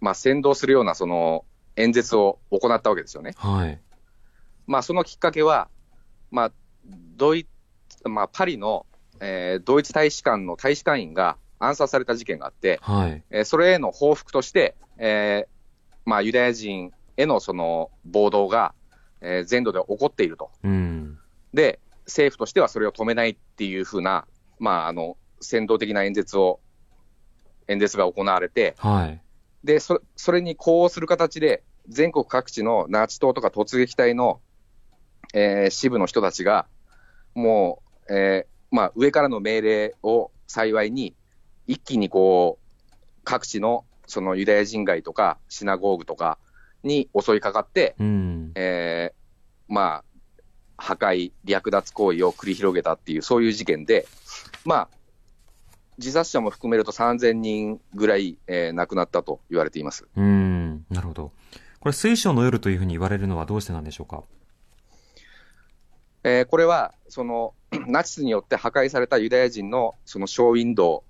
まあ、先導するようなその演説を行ったわけですよね。はい。まあ、そのきっかけは、まあ、ドイまあ、パリの、えードイツ大使館の大使館員が暗殺された事件があって、はい。えーそれへの報復として、えーまあ、ユダヤ人へのその暴動が、えー全土で起こっていると。うん。で、政府としてはそれを止めないっていうふうな、まあ、あの、先導的な演説を、演説が行われて、はい。で、そそれに呼応する形で、全国各地のナチ党とか突撃隊の、えー支部の人たちが、もう、えーまあ、上からの命令を幸いに、一気にこう、各地のそのユダヤ人街とかシナゴーグとかに襲いかかって、うん。えーまあ、破壊、略奪行為を繰り広げたっていう、そういう事件で、まあ、自殺者も含めると3000人ぐらい、えー亡くなったと言われています。うん。なるほど。これ、水晶の夜というふうに言われるのはどうしてなんでしょうか？えーこれは、その、*clears throat* ナチスによって破壊されたユダヤ人のそのショーウィンド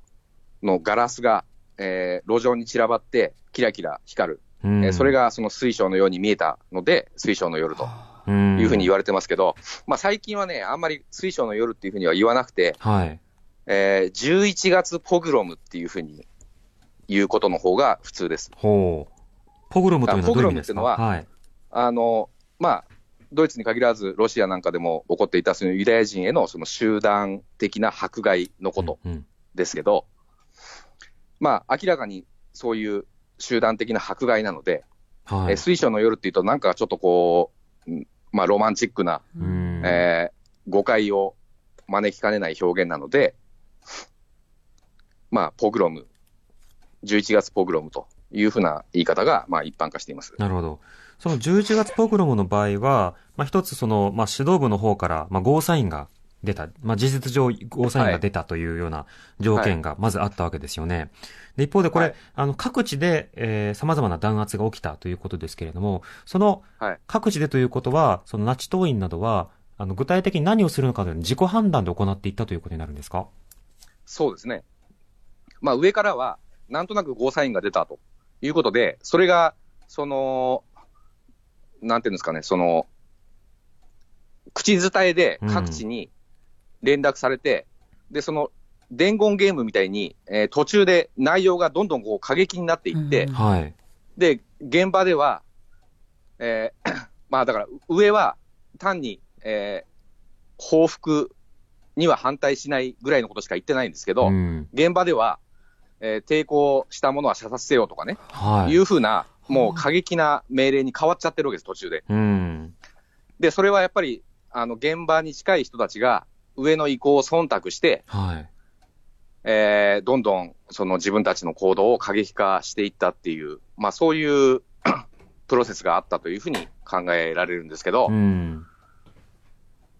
ウのガラスが、えー路上に散らばって、キラキラ光る。うん。えーそれがその水晶のように見えたので、水晶の夜とうん、いうふうに言われてますけど、まあ最近はね、あんまり水晶の夜っていうふうには言わなくて、はい。えー11月ポグロムっていうふうに言うことの方が普通です。ほう。ポグロムというのはどういう意味ですか？あポグロムっていうのははい。あの、まあ、ドイツに限らず、ロシアなんかでも起こっていたそのユダヤ人へのその集団的な迫害のことうん。ですけど、まあ、明らかにそういう集団的な迫害なので、はい。えー水晶の夜っていうと、なんかちょっとこう、うんまあ、ロマンチックな、うん。えー誤解を招きかねない表現なので、まあ、ポグロム、11月ポグロムというふうな言い方が、まあ、一般化しています。なるほど。その11月ポグロムの場合は、まあ、一つその、まあ、指導部の方から、まあ、ゴーサインが出た。まあ、事実上、ゴーサインが出たというような条件がまずあったわけですよね。で、一方でこれ、はいあの、各地で、えー、様々な弾圧が起きたということですけれども、そのはい、各地でということは、そのナチ党員などは、あの、具体的に何をするのかという自己判断で行っていったということになるんですか？そうですね。まあ、上からは、なんとなくゴーサインが出たということで、それが、その、なんていうんですかね、その、口伝えで各地に連絡されて、で、その、伝言ゲームみたいに、えー途中で内容がどんどんこう過激になっていって、うんはい。で、現場では、えー *coughs* まあだから上は単に、えー報復には反対しないぐらいのことしか言ってないんですけど、うん。現場では、えー抵抗したものは射殺せよとかね、はい。い、うふうな、もう過激な命令に変わっちゃってるわけです、途中で。うん。で、それはやっぱり、あの、現場に近い人たちが、上の意向を忖度して、はい。えーどんどん、その自分たちの行動を過激化していったっていう、まあそういう *coughs* プロセスがあったというふうに考えられるんですけど、うん。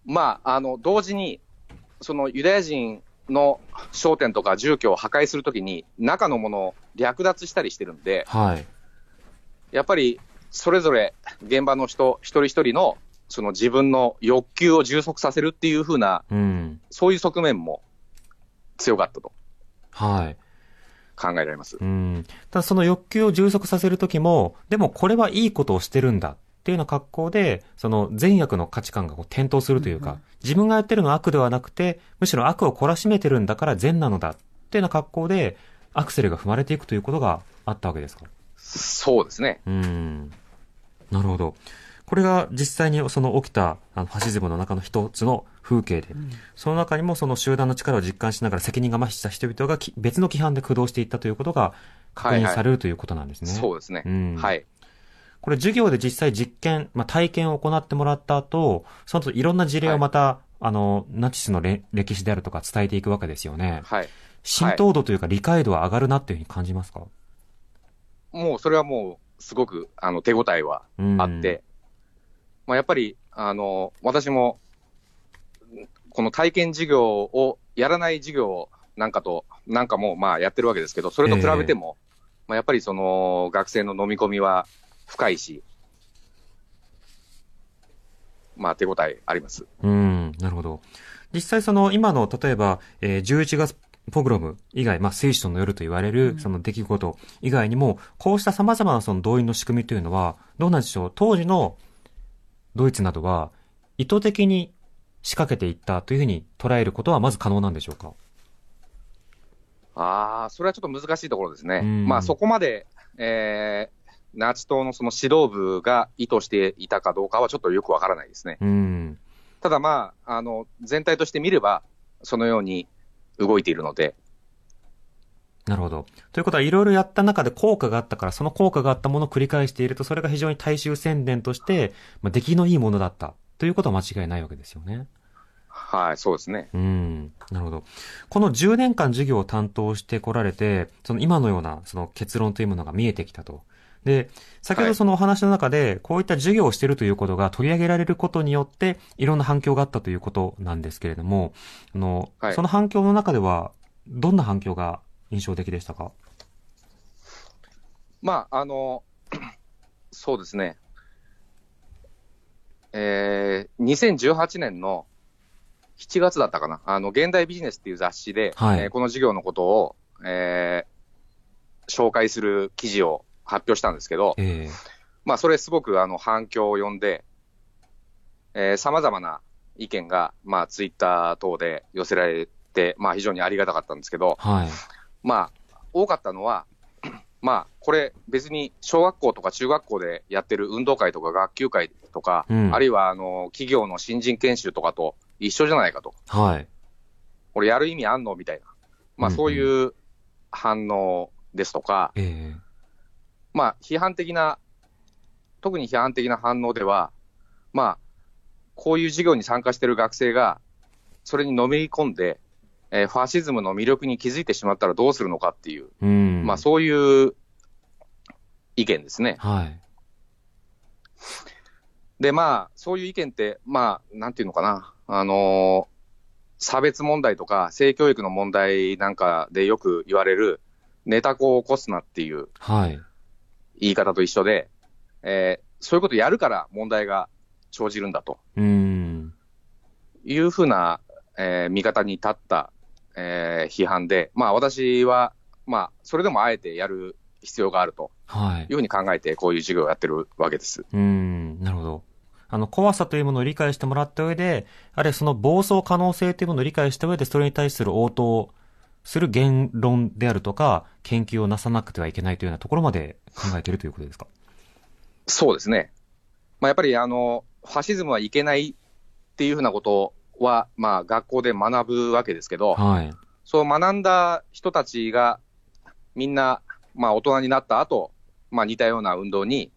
まあ、あの、同時に、そのユダヤ人の商店とか住居を破壊するときに、中のものを略奪したりしてるんで、はい。やっぱりそれぞれ現場の人一人一人のその自分の欲求を充足させるっていう風な、うん。そういう側面も強かったとはい。考えられます。うん。ただその欲求を充足させるときも、でもこれはいいことをしてるんだっていうような格好で、その善悪の価値観がこう転倒するというか、自分がやってるのは悪ではなくて、むしろ悪を懲らしめてるんだから善なのだっていうような格好で、アクセルが踏まれていくということがあったわけですか？そうですね。うん。なるほど。これが実際にその起きたあのファシズムの中の一つの風景で、その中にもその集団の力を実感しながら責任が増した人々がき別の規範で駆動していったということが確認されるということなんですね。そうですね。うんはい。これ授業で実際実験、まあ、体験を行ってもらった後、その後いろんな事例をまた、あの、ナチスのれ歴史であるとか伝えていくわけですよね。はい。浸透度というか理解度は上がるなっていうふうに感じますか？もうそれはもう、すごくあの手応えはうんあって、まあ、やっぱりあの私も、この体験授業をやらない授業なんかと、なんかもまあやってるわけですけど、それと比べても、まあ、やっぱりその学生の飲み込みは深いし、まあ手応えあります。うん、なるほど。実際その今の、例えば、えー11月ポグロム以外、まあ、聖書の夜と言われる、その出来事以外にも、こうした様々なその動員の仕組みというのは、どうなんでしょう？当時のドイツなどは、意図的に仕掛けていったというふうに捉えることはまず可能なんでしょうか？ああ、それはちょっと難しいところですね。うんまあそこまで、えー、ナチ党のその指導部が意図していたかどうかはちょっとよくわからないですね。うん。ただまあ、あの、全体として見れば、そのように動いているので、なるほど。ということは、いろいろやった中で効果があったから、その効果があったものを繰り返していると、それが非常に大衆宣伝として、まあ、出来のいいものだった。ということは間違いないわけですよね。はい、そうですね。うん。なるほど。この10年間授業を担当してこられて、その今のようなその結論というものが見えてきたと。で、先ほはいどそのお話の中で、こういった授業をしているということが取り上げられることによって、いろんな反響があったということなんですけれども、あの、はいその反響の中では、どんな反響が印象的でしたか？まあ、あの、*clears throat* そうですね。えー、2018年の7月だったかな。あの、現代ビジネスっていう雑誌で、はいえーこの授業のことを、えー、紹介する記事を発表したんですけど、ええまあ、それすごくあの反響を呼んで、えー、様々な意見が、まあ、ツイッター等で寄せられて、まあ、非常にありがたかったんですけど、はい。まあ、多かったのは、*clears throat* まあ、これ別に小学校とか中学校でやってる運動会とか学級会とか、うんあるいはあの企業の新人研修とかと一緒じゃないかと。はい。これやる意味あんのみたいな。まあ、うんうんそういう反応ですとか、ええまあ、批判的な、特に批判的な反応では、まあ、こういう授業に参加している学生が、それにのめり込んで、えーファシズムの魅力に気づいてしまったらどうするのかっていう、うん。まあ、そういう意見ですね。はい。で、まあ、そういう意見って、まあ、なんていうのかな、あのー差別問題とか性教育の問題なんかでよく言われる、ネタ子を起こすなっていうはい。言い方と一緒で、えーそういうことやるから問題が生じるんだとうん。いうふうな、えー見方に立った、えー批判で、まあ私は、まあそれでもあえてやる必要があるとはいい。うふうに考えてこういう授業をやってるわけです。うん、なるほど。あの、怖さというものを理解してもらった上で、あるいはその暴走可能性というものを理解した上で、それに対する応答する言論であるとか、研究をなさなくてはいけないというようなところまで考えているということですか？そうですね。まあやっぱりあの、ファシズムはいけないっていうふうなことは、まあ学校で学ぶわけですけど、はい。そう学んだ人たちがみんな、まあ大人になった後、まあ似たような運動に、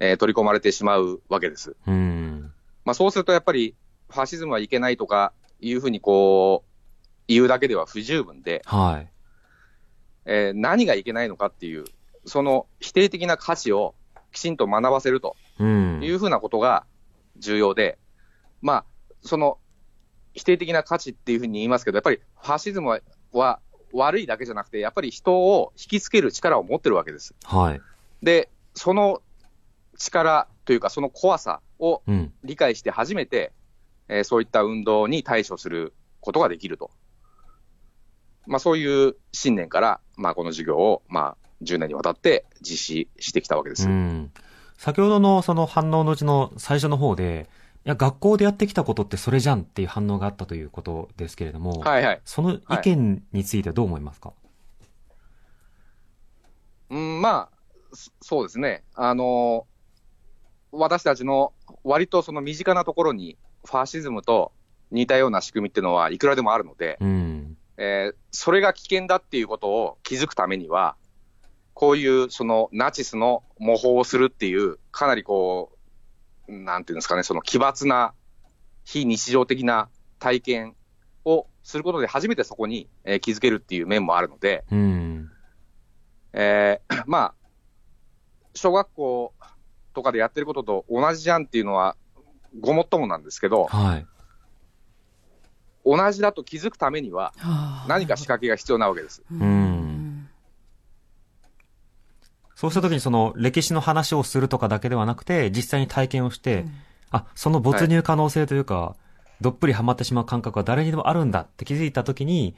えー取り込まれてしまうわけです。うん。まあそうするとやっぱりファシズムはいけないとかいうふうにこう、言うだけでは不十分で、はい。えー何がいけないのかっていう、その否定的な価値をきちんと学ばせるとうん。いうふうなことが重要で、まあ、その否定的な価値っていうふうに言いますけど、やっぱりファシズムはは悪いだけじゃなくて、やっぱり人を引きつける力を持ってるわけです。はい。で、その力というか、その怖さをうん。理解して初めて、えーそういった運動に対処することができると。まあ、そういう信念から、まあ、この授業を、まあ、10年にわたって実施してきたわけです。うん。先ほどのその反応のうちの最初の方で、いや、学校でやってきたことってそれじゃんっていう反応があったということですけれども、はいはい。その意見についてはどう思いますか、うん、まあ、そそうですね。あの私たちの割とその身近なところに、ファシズムと似たような仕組みっていうのはいくらでもあるので、うん。えーそれが危険だっていうことを気づくためには、こういうそのナチスの模倣をするっていう、かなりこう、なんていうんですかね、その奇抜な、非日常的な体験をすることで初めてそこに、えー気づけるっていう面もあるので、うん。えー *coughs* まあ、小学校とかでやってることと同じじゃんっていうのは、ごもっともなんですけど、はい。同じだと気づくためには、はあ何か仕掛けが必要なわけです。うん。そうした時にその歴史の話をするとかだけではなくて、実際に体験をして、あ、その没入可能性というか、どっぷりハマってしまう感覚は誰にでもあるんだって気づいた時に、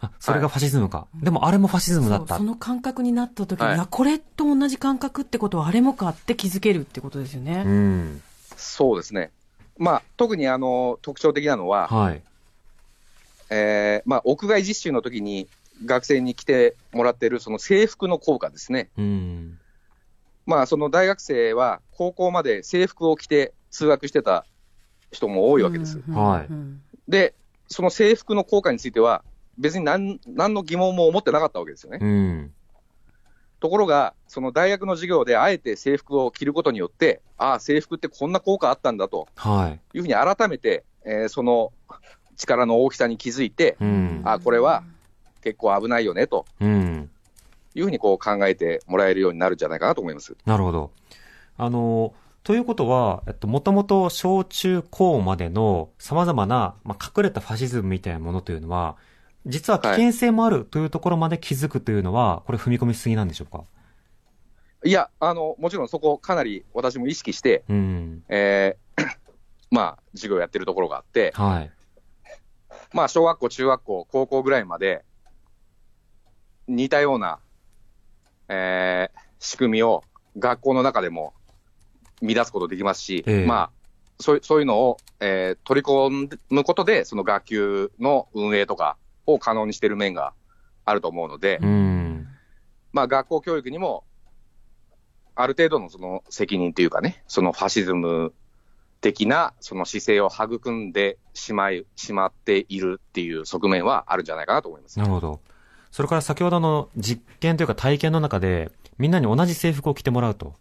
あ、それがファシズムか。でもあれもファシズムだった。そうその感覚になった時に、はいい、やこれと同じ感覚ってことはあれもかって気づけるってことですよね。うん。そうですね。まあ、特にあの特徴的なのは、はい。えーまあ、屋外実習の時に学生に来てもらっているその制服の効果ですね。うん。まあ、その大学生は高校まで制服を着て通学してた人も多いわけです。うんはいうんで、その制服の効果については、別に何何の疑問も思ってなかったわけですよね。うん。ところが、その大学の授業であえて制服を着ることによって、ああ、制服ってこんな効果あったんだとはい。いうふうに改めて、えーその力の大きさに気づいて、うん。ああ、これは結構危ないよねとうん。いうふうにこう考えてもらえるようになるんじゃないかなと思います。なるほど。あの、ということは、えっと、もともと小中高までの様々な、まあ、隠れたファシズムみたいなものというのは、実は危険性もあるというところまで気づくというのは、これ踏み込みすぎなんでしょうか？いや、あの、もちろんそこかなり私も意識して、うん。えー *coughs* まあ、授業やってるところがあって、はい。まあ、小学校、中学校、高校ぐらいまで、似たような、えー仕組みを学校の中でも乱すことできますし、ええまあ、そういうそういうのを、えー取り込むことで、その学級の運営とかを可能にしている面があると思うので、うん。まあ、学校教育にも、ある程度のその責任というかね、そのファシズム的なその姿勢を育んでしまい、しまっているっていう側面はあるんじゃないかなと思います。なるほど。それから先ほどの実験というか体験の中で、みんなに同じ制服を着てもらうと。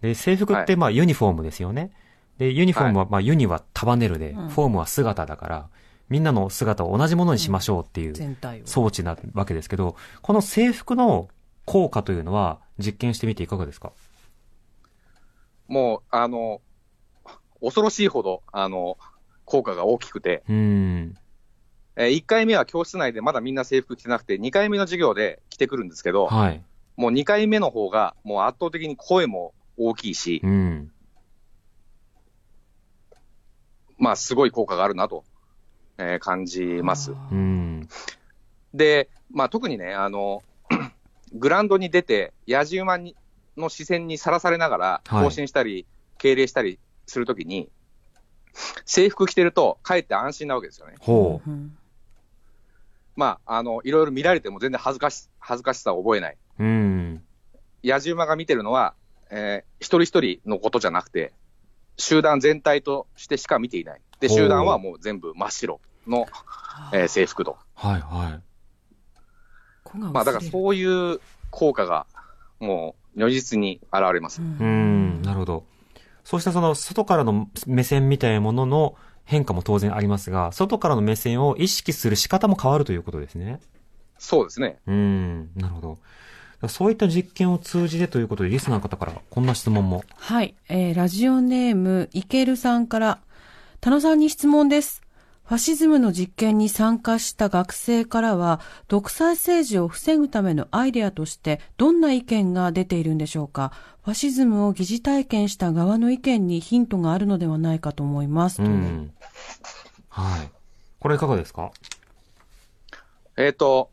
で、制服ってまあユニフォームですよね。で、ユニフォームは、まあユニは束ねるで、うんフォームは姿だから、みんなの姿を同じものにしましょうっていう。装置なわけですけど、この制服の効果というのは実験してみていかがですか？もう、あの、恐ろしいほど、あの、効果が大きくて、うーん。え1回目は教室内でまだみんな制服着てなくて、2回目の授業で着てくるんですけど、はい。もう2回目の方が、もう圧倒的に声も大きいし、うん。まあ、すごい効果があるなと、えー感じます。うん。で、まあ、特にね、あの、*clears throat* グラウンドに出て、野じ馬にの視線にさらされながら、はい更新したり、敬礼したりするときに、制服着てると、かえって安心なわけですよね。ほう。うんまあ、あの、いろいろ見られても全然恥ずかし、恥ずかしさを覚えない。うん。野じ馬が見てるのは、えー一人一人のことじゃなくて、集団全体としてしか見ていない。で、集団はもう全部真っ白の、えー制服と。はいはい。まあ、だからそういう効果が、もう、如実に現れます。うーん、なるほど。そうしたその外からの目線みたいなものの変化も当然ありますが、外からの目線を意識する仕方も変わるということですね。そうですね。うーん、なるほど。そういった実験を通じてということで、リスナーの方からこんな質問も。はい。えーラジオネーム、いけるさんから、田野さんに質問です。ファシズムの実験に参加した学生からは、独裁政治を防ぐためのアイデアとして、どんな意見が出ているんでしょうか？ファシズムを疑似体験した側の意見にヒントがあるのではないかと思います。ううん。はい。これいかがですか？えっ、と、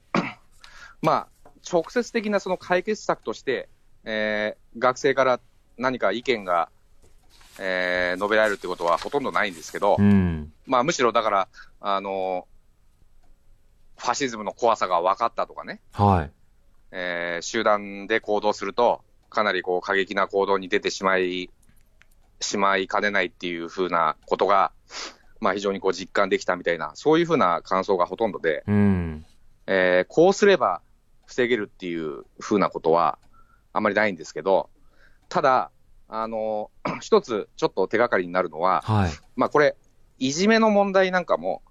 まあ、直接的なその解決策として、えー学生から何か意見が、えー述べられるってことはほとんどないんですけど、うん。まあ、むしろだから、あのファシズムの怖さが分かったとかね、はい。えー集団で行動すると、かなりこう過激な行動に出てしまい、しまいかねないっていうふうなことが、まあ非常にこう実感できたみたいな、そういうふうな感想がほとんどで、うん。えーこうすれば防げるっていうふうなことはあまりないんですけど、ただ、あの、*clears throat* 一つちょっと手がかりになるのは、はい。まあこれ、いじめの問題なんかも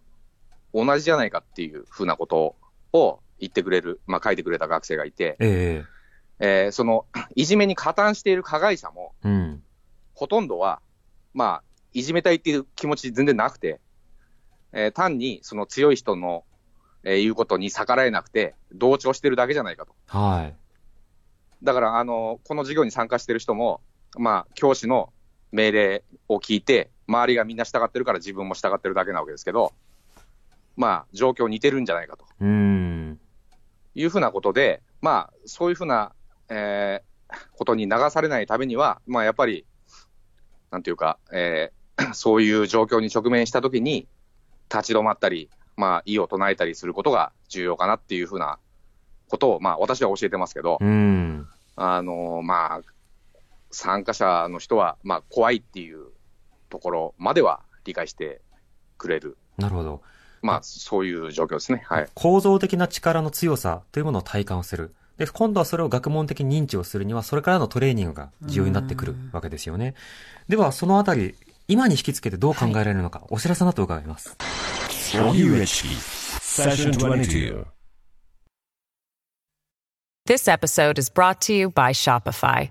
同じじゃないかっていうふうなことを言ってくれる、まあ書いてくれた学生がいて、ええーその、*clears throat* いじめに加担している加害者も、えうん。ほとんどは、まあ、いじめたいっていう気持ち全然なくて、えー単にその強い人の、えー言うことに逆らえなくて、同調してるだけじゃないかと。はい。だから、あの、この授業に参加してる人も、まあ、教師の命令を聞いて、周りがみんな従ってるから自分も従ってるだけなわけですけど、まあ、状況似てるんじゃないかとうん。いうふうなことで、まあ、そういうふうな、えーことに流されないためには、まあ、やっぱり、なんていうか、えー *coughs* そういう状況に直面したときに、立ち止まったり、まあ、意を唱えたりすることが重要かなっていうふうなことを、まあ、私は教えてますけど、うん。あのまあ、参加者の人は、まあ、怖いっていうところまでは理解してくれる。なるほど。まあ、そういう状況ですね。はい。構造的な力の強さというものを体感をする。で、今度はそれを学問的に認知をするには、それからのトレーニングが重要になってくるわけですよね。では、そのあたり、今に引き付けてどう考えられるのか、お知らせの後伺います。荻上チキ Session 22 This episode is brought to you by Shopify.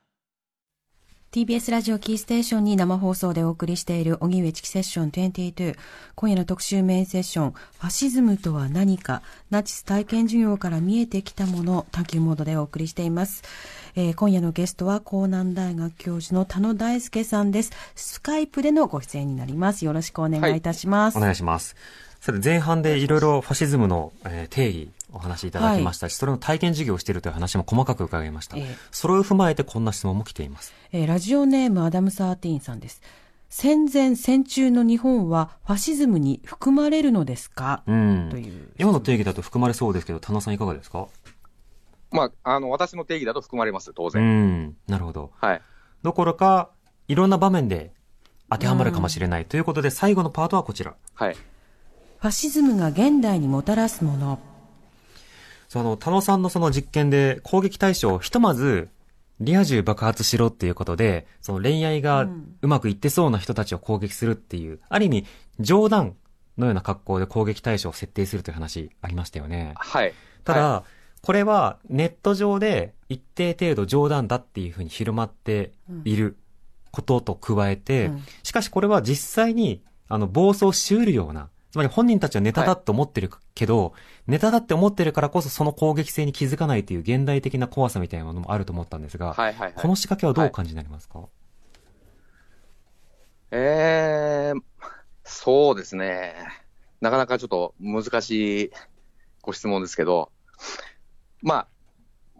TBS ラジオキーステーションに生放送でお送りしている荻上チキセッション22。今夜の特集メインセッション、ファシズムとは何か、ナチス体験授業から見えてきたもの、探求モードでお送りしています。えー今夜のゲストは、江南大学教授の田野大輔さんです。スカイプでのご出演になります。よろしくお願いいたします。お願いします。さて、前半でいろいろファシズムの、えー定義、お話しいただきましたし、それの体験授業をしているという話も細かく伺いました。ええそれを踏まえてこんな質問も来ています。えーラジオネームアダム・サーティーンさんです。戦前戦中の日本はファシズムに含まれるのですか、うんという。今の定義だと含まれそうですけど、田野さんいかがですか？まあ、あの、私の定義だと含まれます、当う然。ん。なるほど。はい。どころか、いろんな場面で当てはまるかもしれない。ということで、最後のパートはこちら。はい。ファシズムが現代にもたらすもの。その、田野さんのその実験で攻撃対象をひとまず、リア充爆発しろっていうことで、その恋愛がうまくいってそうな人たちを攻撃するっていう、ある意味、冗談のような格好で攻撃対象を設定するという話ありましたよね。はい。ただ、はこれはネット上で一定程度冗談だっていうふうに広まっていることと加えて、うん。しかしこれは実際にあの暴走しうるような、つまり本人たちはネタだって思ってるけど、ネタだって思ってるからこそその攻撃性に気づかないという現代的な怖さみたいなものもあると思ったんですが、はいはいはいこの仕掛けはどうお感じになりますか、えー、そうですね。なかなかちょっと難しいご質問ですけど、まあ、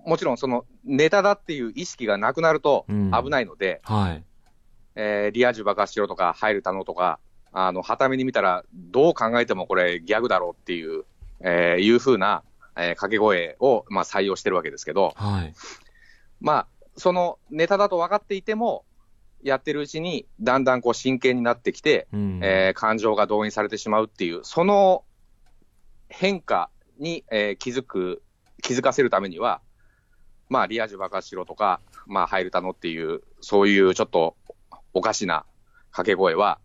もちろんそのネタだっていう意識がなくなるとうん危ないので、はい。えーリア充爆発しろとか、入るたのとか、あの、はために見たら、どう考えてもこれギャグだろうっていう、えーいうふうな、えー掛け声を、まあ、採用してるわけですけど、はい。まあ、そのネタだと分かっていても、やってるうちに、だんだんこう真剣になってきて、うんえー感情が動員されてしまうっていう、その変化に、えー気づく気づかせるためには、まあ、リア充爆発しろとか、まあ、入るたのっていう、そういうちょっとおかしな掛け声は、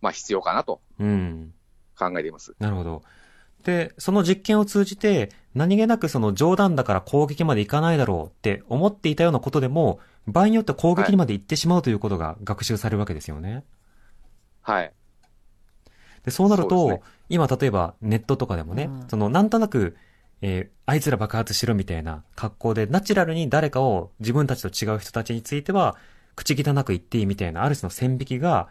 まあ、必要かなとうん。考えています。なるほど。で、その実験を通じて、何気なくその冗談だから攻撃までいかないだろうって思っていたようなことでも、場合によっては攻撃にまで行ってしまうということが学習されるわけですよね。はい。で、そうなると、そうです今例えばネットとかでもね、うんそのなんとなく、えーあいつら爆発しろみたいな格好で、ナチュラルに誰かを自分たちと違う人たちについては、口汚く言っていいみたいな、ある種の線引きが、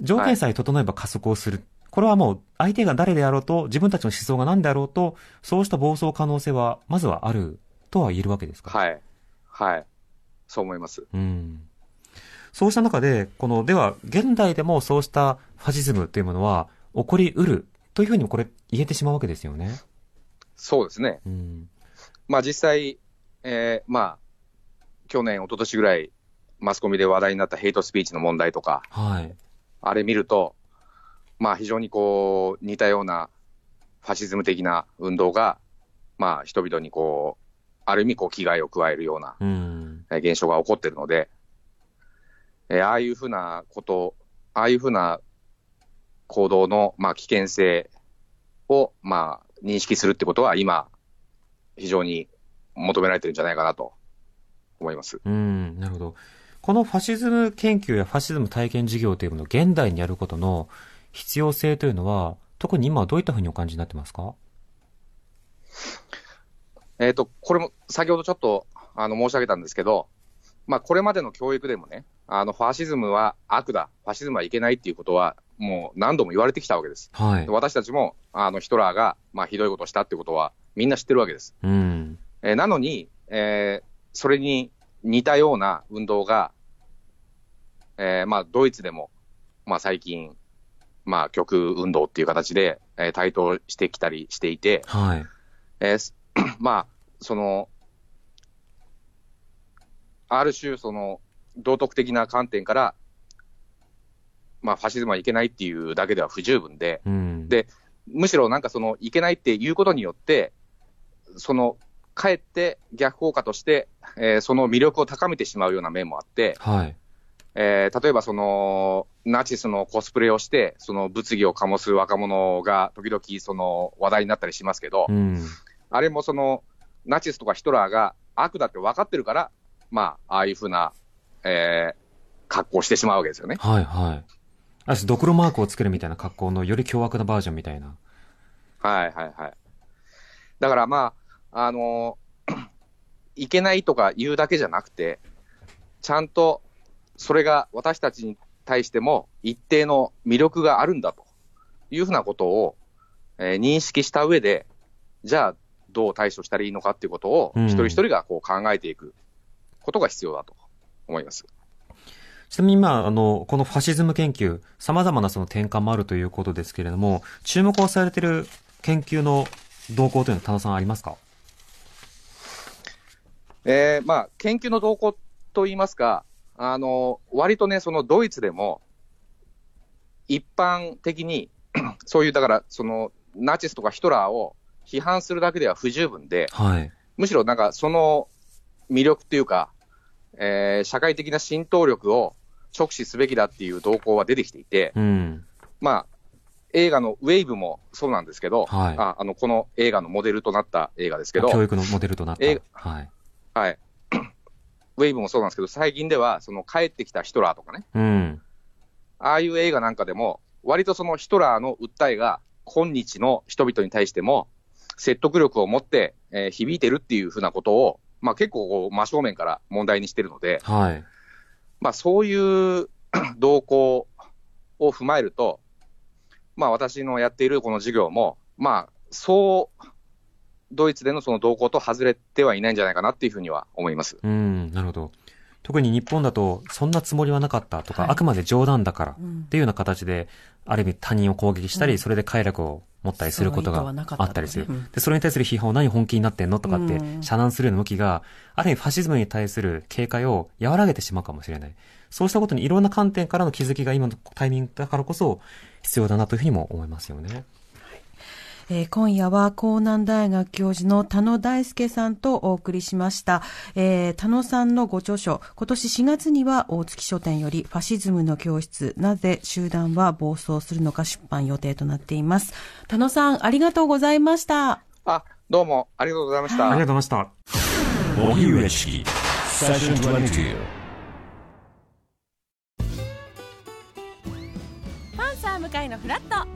条件さえ整えば加速をする。これはもう、相手が誰であろうと、自分たちの思想が何であろうと、そうした暴走可能性は、まずはある、とは言えるわけですか？はい。はい。そう思います。うん。そうした中で、この、では、現代でもそうしたファシズムというものは起こりうるというふうにもこれ言えてしまうわけですよね。そうですね。うん。まあ実際、えーまあ、去年、一昨年ぐらい、マスコミで話題になったヘイトスピーチの問題とか、はい。あれ見ると、まあ非常にこう、似たようなファシズム的な運動が、まあ人々にこう、ある意味こう危害を加えるような現象が起こってるので、えーああいうふうなこと、ああいうふうな行動の、まあ、危険性を、まあ、認識するってことは今、非常に求められてるんじゃないかなと思います。うん。なるほど。このファシズム研究やファシズム体験事業というものを現代にやることの必要性というのは、特に今はどういったふうにお感じになってますか？えっ、と、これも先ほどちょっとあの申し上げたんですけど、まあ、これまでの教育でもね、あのファシズムは悪だ、ファシズムはいけないっていうことは、もう何度も言われてきたわけです。はい。私たちもあのヒトラーが、まあ、ひどいことをしたってことは、みんな知ってるわけです。うん。えーなのに、えーそれに似たような運動が、えーまあ、ドイツでも、まあ、最近、まあ、極運動っていう形で、えー台頭してきたりしていて、はい。えーす *clears throat* まあ、その、ある種、その、道徳的な観点から、まあ、ファシズムはいけないっていうだけでは不十分で、うん。でむしろなんかその、いけないっていうことによって、その、かえって逆効果として、えーその魅力を高めてしまうような面もあって、はい。えー例えばその、ナチスのコスプレをして、その物議を醸す若者が時々その話題になったりしますけど、うん。あれもその、ナチスとかヒトラーが悪だって分かってるから、まあ、ああいうふうな、えー格好をしてしまうわけですよね。はい、はい。ある種、ドクロマークをつけるみたいな格好のより凶悪なバージョンみたいな。はいはいはい。だからまあ、あの *clears throat* いけないとか言うだけじゃなくて、ちゃんとそれが私たちに対しても一定の魅力があるんだというふうなことを、えー認識した上で、じゃあどう対処したらいいのかっていうことを、うん一人一人がこう考えていくことが必要だと思います。ちなみに今、あの、このファシズム研究、様々なその転換もあるということですけれども、注目をされている研究の動向というのは、田野さんありますか？えーまあ、研究の動向といいますか、あの、割とね、そのドイツでも、一般的に、*clears throat* そういう、だから、その、ナチスとかヒトラーを批判するだけでは不十分で、はい。むしろなんか、その魅力っていうか、えー社会的な浸透力を直視すべきだっていう動向は出てきていて、うん。まあ、映画のウェイブもそうなんですけど、はいああのこの映画のモデルとなった映画ですけど、教育のモデルとなった。えはい。はい。ウェイブもそうなんですけど、最近では、その帰ってきたヒトラーとかね、うん。ああいう映画なんかでも、割とそのヒトラーの訴えが、今日の人々に対しても、説得力を持って、えー響いてるっていうふうなことを、まあ結構こう真正面から問題にしてるので、はい。まあそういう *clears throat* 動向を踏まえると、まあ私のやっているこの授業も、まあそう、ドイツでのその動向と外れてはいないんじゃないかなっていうふうには思います。うん、なるほど。特に日本だと、そんなつもりはなかったとか、はいあくまで冗談だからうんっていうような形で、ある意味他人を攻撃したり、うんそれで快楽を持ったりすることがあったりする。うんで、それに対する批判を何本気になってんのとかってうん、遮断するような向きが、ある意味ファシズムに対する警戒を和らげてしまうかもしれない。そうしたことにいろんな観点からの気づきが今のタイミングだからこそ必要だなというふうにも思いますよね。えー今夜は江南大学教授の田野大輔さんとお送りしました。えー田野さんのご著書、今年4月には大月書店よりファシズムの教室、なぜ集団は暴走するのか出版予定となっています。田野さん、ありがとうございました。あ、どうもありがとうございました。ありがとうございました。荻上チキセッション22パンサー向かいのフラット